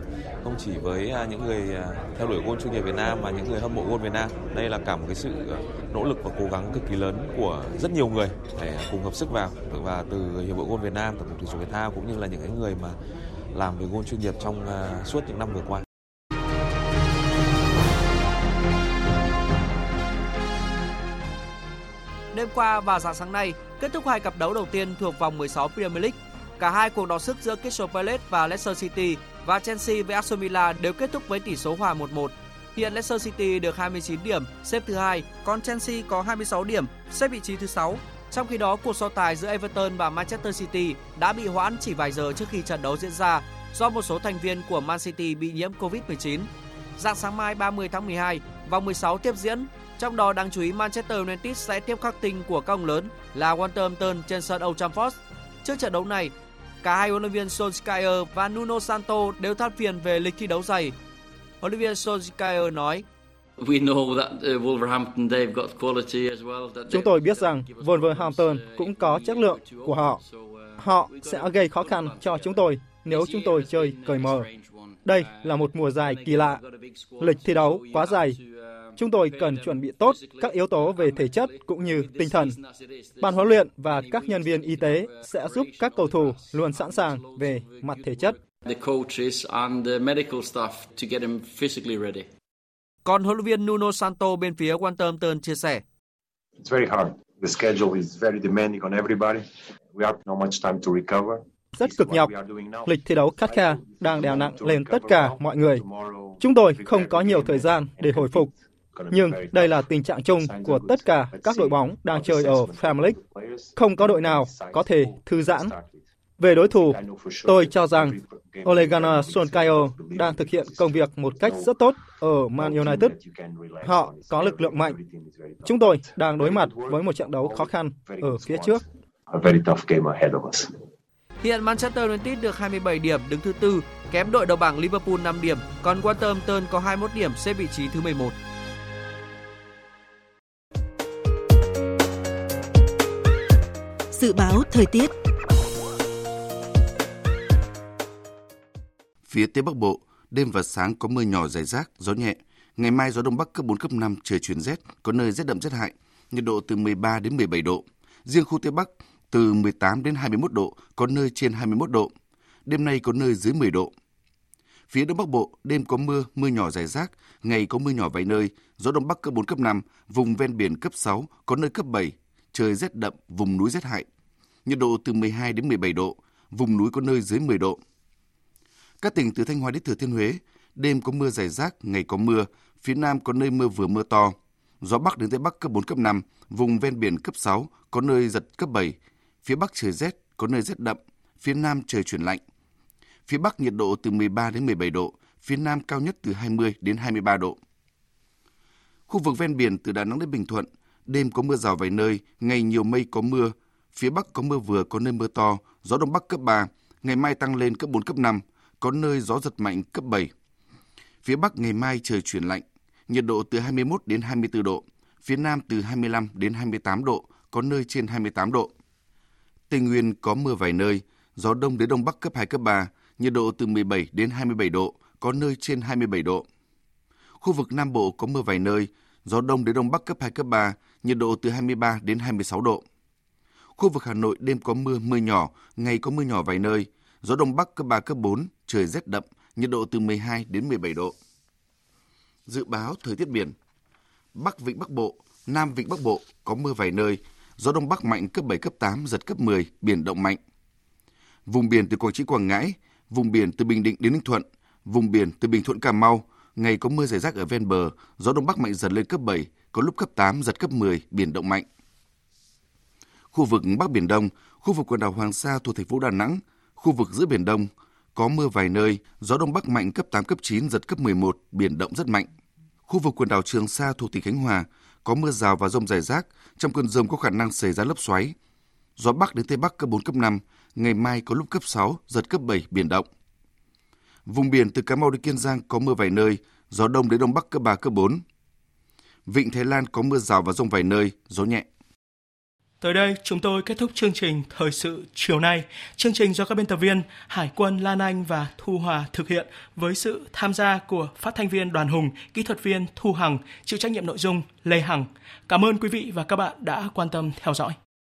không chỉ với à, những người à, theo đuổi gôn chuyên nghiệp Việt Nam mà những người hâm mộ gôn Việt Nam. Đây là cả một cái sự à, nỗ lực và cố gắng cực kỳ lớn của rất nhiều người để cùng hợp sức vào và từ hiệp hội gôn Việt Nam, tổng cục thể dục thể thao cũng như là những cái người mà làm về gôn chuyên nghiệp trong suốt những năm vừa qua. Đêm qua và dạng sáng nay, kết thúc hai cặp đấu đầu tiên thuộc vòng 16 Premier League. Cả hai cuộc đọ sức giữa Crystal Palace và Leicester City và Chelsea với Aston Villa đều kết thúc với tỷ số hòa 1-1. Hiện Leicester City được 29 điểm, xếp thứ hai, còn Chelsea có 26 điểm, xếp vị trí thứ 6. Trong khi đó, cuộc so tài giữa Everton và Manchester City đã bị hoãn chỉ vài giờ trước khi trận đấu diễn ra do một số thành viên của Man City bị nhiễm Covid-19. Dạng sáng mai 30 tháng 12, vòng 16 tiếp diễn trong đó đáng chú ý Manchester United sẽ tiếp khắc tinh của các ông lớn là Wolverhampton trên sân Old Trafford. Trước trận đấu này, cả hai huấn luyện viên Solskjaer và Nuno Santo đều than phiền về lịch thi đấu dày. Huấn luyện viên Solskjaer nói: uh, Chúng tôi biết rằng Wolverhampton cũng có chất lượng của họ. Họ sẽ gây khó khăn cho chúng tôi nếu chúng tôi chơi cởi mở. Đây là một mùa dài kỳ lạ. Lịch thi đấu quá dài Chúng tôi cần chuẩn bị tốt các yếu tố về thể chất cũng như tinh thần. Ban huấn luyện và các nhân viên y tế sẽ giúp các cầu thủ luôn sẵn sàng về mặt thể chất. Còn huấn luyện viên Nuno Santo bên phía Wolverhampton chia sẻ. It's very hard. The schedule is very demanding on everybody. We have not much time to recover rất cực nhọc. Lịch thi đấu khắt khe đang đè nặng lên tất cả mọi người. Chúng tôi không có nhiều thời gian để hồi phục. Nhưng đây là tình trạng chung của tất cả các đội bóng đang chơi ở Premier League. Không có đội nào có thể thư giãn. Về đối thủ, tôi cho rằng Ole Gunnar Solskjaer đang thực hiện công việc một cách rất tốt ở Man United. Họ có lực lượng mạnh. Chúng tôi đang đối mặt với một trận đấu khó khăn ở phía trước. Hiện Manchester United được 27 điểm đứng thứ tư, kém đội đầu bảng Liverpool 5 điểm, còn Wolverhampton có 21 điểm xếp vị trí thứ 11. Dự báo thời tiết Phía Tây Bắc Bộ, đêm và sáng có mưa nhỏ rải rác, gió nhẹ. Ngày mai gió Đông Bắc cấp 4, cấp 5, trời chuyển rét, có nơi rét đậm rét hại, nhiệt độ từ 13 đến 17 độ. Riêng khu Tây Bắc từ 18 đến 21 độ, có nơi trên 21 độ. Đêm nay có nơi dưới 10 độ. Phía Đông Bắc Bộ, đêm có mưa, mưa nhỏ rải rác, ngày có mưa nhỏ vài nơi, gió Đông Bắc cấp 4, cấp 5, vùng ven biển cấp 6, có nơi cấp 7, trời rét đậm, vùng núi rét hại. Nhiệt độ từ 12 đến 17 độ, vùng núi có nơi dưới 10 độ. Các tỉnh từ Thanh Hóa đến Thừa Thiên Huế, đêm có mưa rải rác, ngày có mưa, phía Nam có nơi mưa vừa mưa to. Gió Bắc đến Tây Bắc cấp 4, cấp 5, vùng ven biển cấp 6, có nơi giật cấp 7. Phía Bắc trời rét, có nơi rét đậm, phía Nam trời chuyển lạnh. Phía Bắc nhiệt độ từ 13 đến 17 độ, phía Nam cao nhất từ 20 đến 23 độ. Khu vực ven biển từ Đà Nẵng đến Bình Thuận, đêm có mưa rào vài nơi, ngày nhiều mây có mưa, phía Bắc có mưa vừa có nơi mưa to, gió Đông Bắc cấp 3, ngày mai tăng lên cấp 4, cấp 5, có nơi gió giật mạnh cấp 7. Phía Bắc ngày mai trời chuyển lạnh, nhiệt độ từ 21 đến 24 độ, phía Nam từ 25 đến 28 độ, có nơi trên 28 độ. Tây Nguyên có mưa vài nơi, gió đông đến đông bắc cấp 2, cấp 3, nhiệt độ từ 17 đến 27 độ, có nơi trên 27 độ. Khu vực Nam Bộ có mưa vài nơi, gió đông đến đông bắc cấp 2, cấp 3, nhiệt độ từ 23 đến 26 độ. Khu vực Hà Nội đêm có mưa, mưa nhỏ, ngày có mưa nhỏ vài nơi, gió đông bắc cấp 3, cấp 4, trời rét đậm, nhiệt độ từ 12 đến 17 độ. Dự báo thời tiết biển Bắc Vịnh Bắc Bộ, Nam Vịnh Bắc Bộ có mưa vài nơi, gió đông bắc mạnh cấp 7, cấp 8, giật cấp 10, biển động mạnh. Vùng biển từ Quảng Trị Quảng Ngãi, vùng biển từ Bình Định đến Ninh Thuận, vùng biển từ Bình Thuận Cà Mau, ngày có mưa rải rác ở ven bờ, gió đông bắc mạnh dần lên cấp 7, có lúc cấp 8, giật cấp 10, biển động mạnh. Khu vực Bắc Biển Đông, khu vực quần đảo Hoàng Sa thuộc thành phố Đà Nẵng, khu vực giữa Biển Đông, có mưa vài nơi, gió đông bắc mạnh cấp 8, cấp 9, giật cấp 11, biển động rất mạnh. Khu vực quần đảo Trường Sa thuộc tỉnh Khánh Hòa, có mưa rào và rông rải rác, trong cơn rông có khả năng xảy ra lốc xoáy. Gió bắc đến tây bắc cấp 4, cấp 5, ngày mai có lúc cấp 6, giật cấp 7, biển động. Vùng biển từ Cà Mau đến Kiên Giang có mưa vài nơi, gió đông đến đông bắc cấp 3, cấp 4. Vịnh Thái Lan có mưa rào và rông vài nơi, gió nhẹ. Tới đây, chúng tôi kết thúc chương trình Thời sự chiều nay. Chương trình do các biên tập viên Hải quân Lan Anh và Thu Hòa thực hiện với sự tham gia của phát thanh viên Đoàn Hùng, kỹ thuật viên Thu Hằng, chịu trách nhiệm nội dung Lê Hằng. Cảm ơn quý vị và các bạn đã quan tâm theo dõi.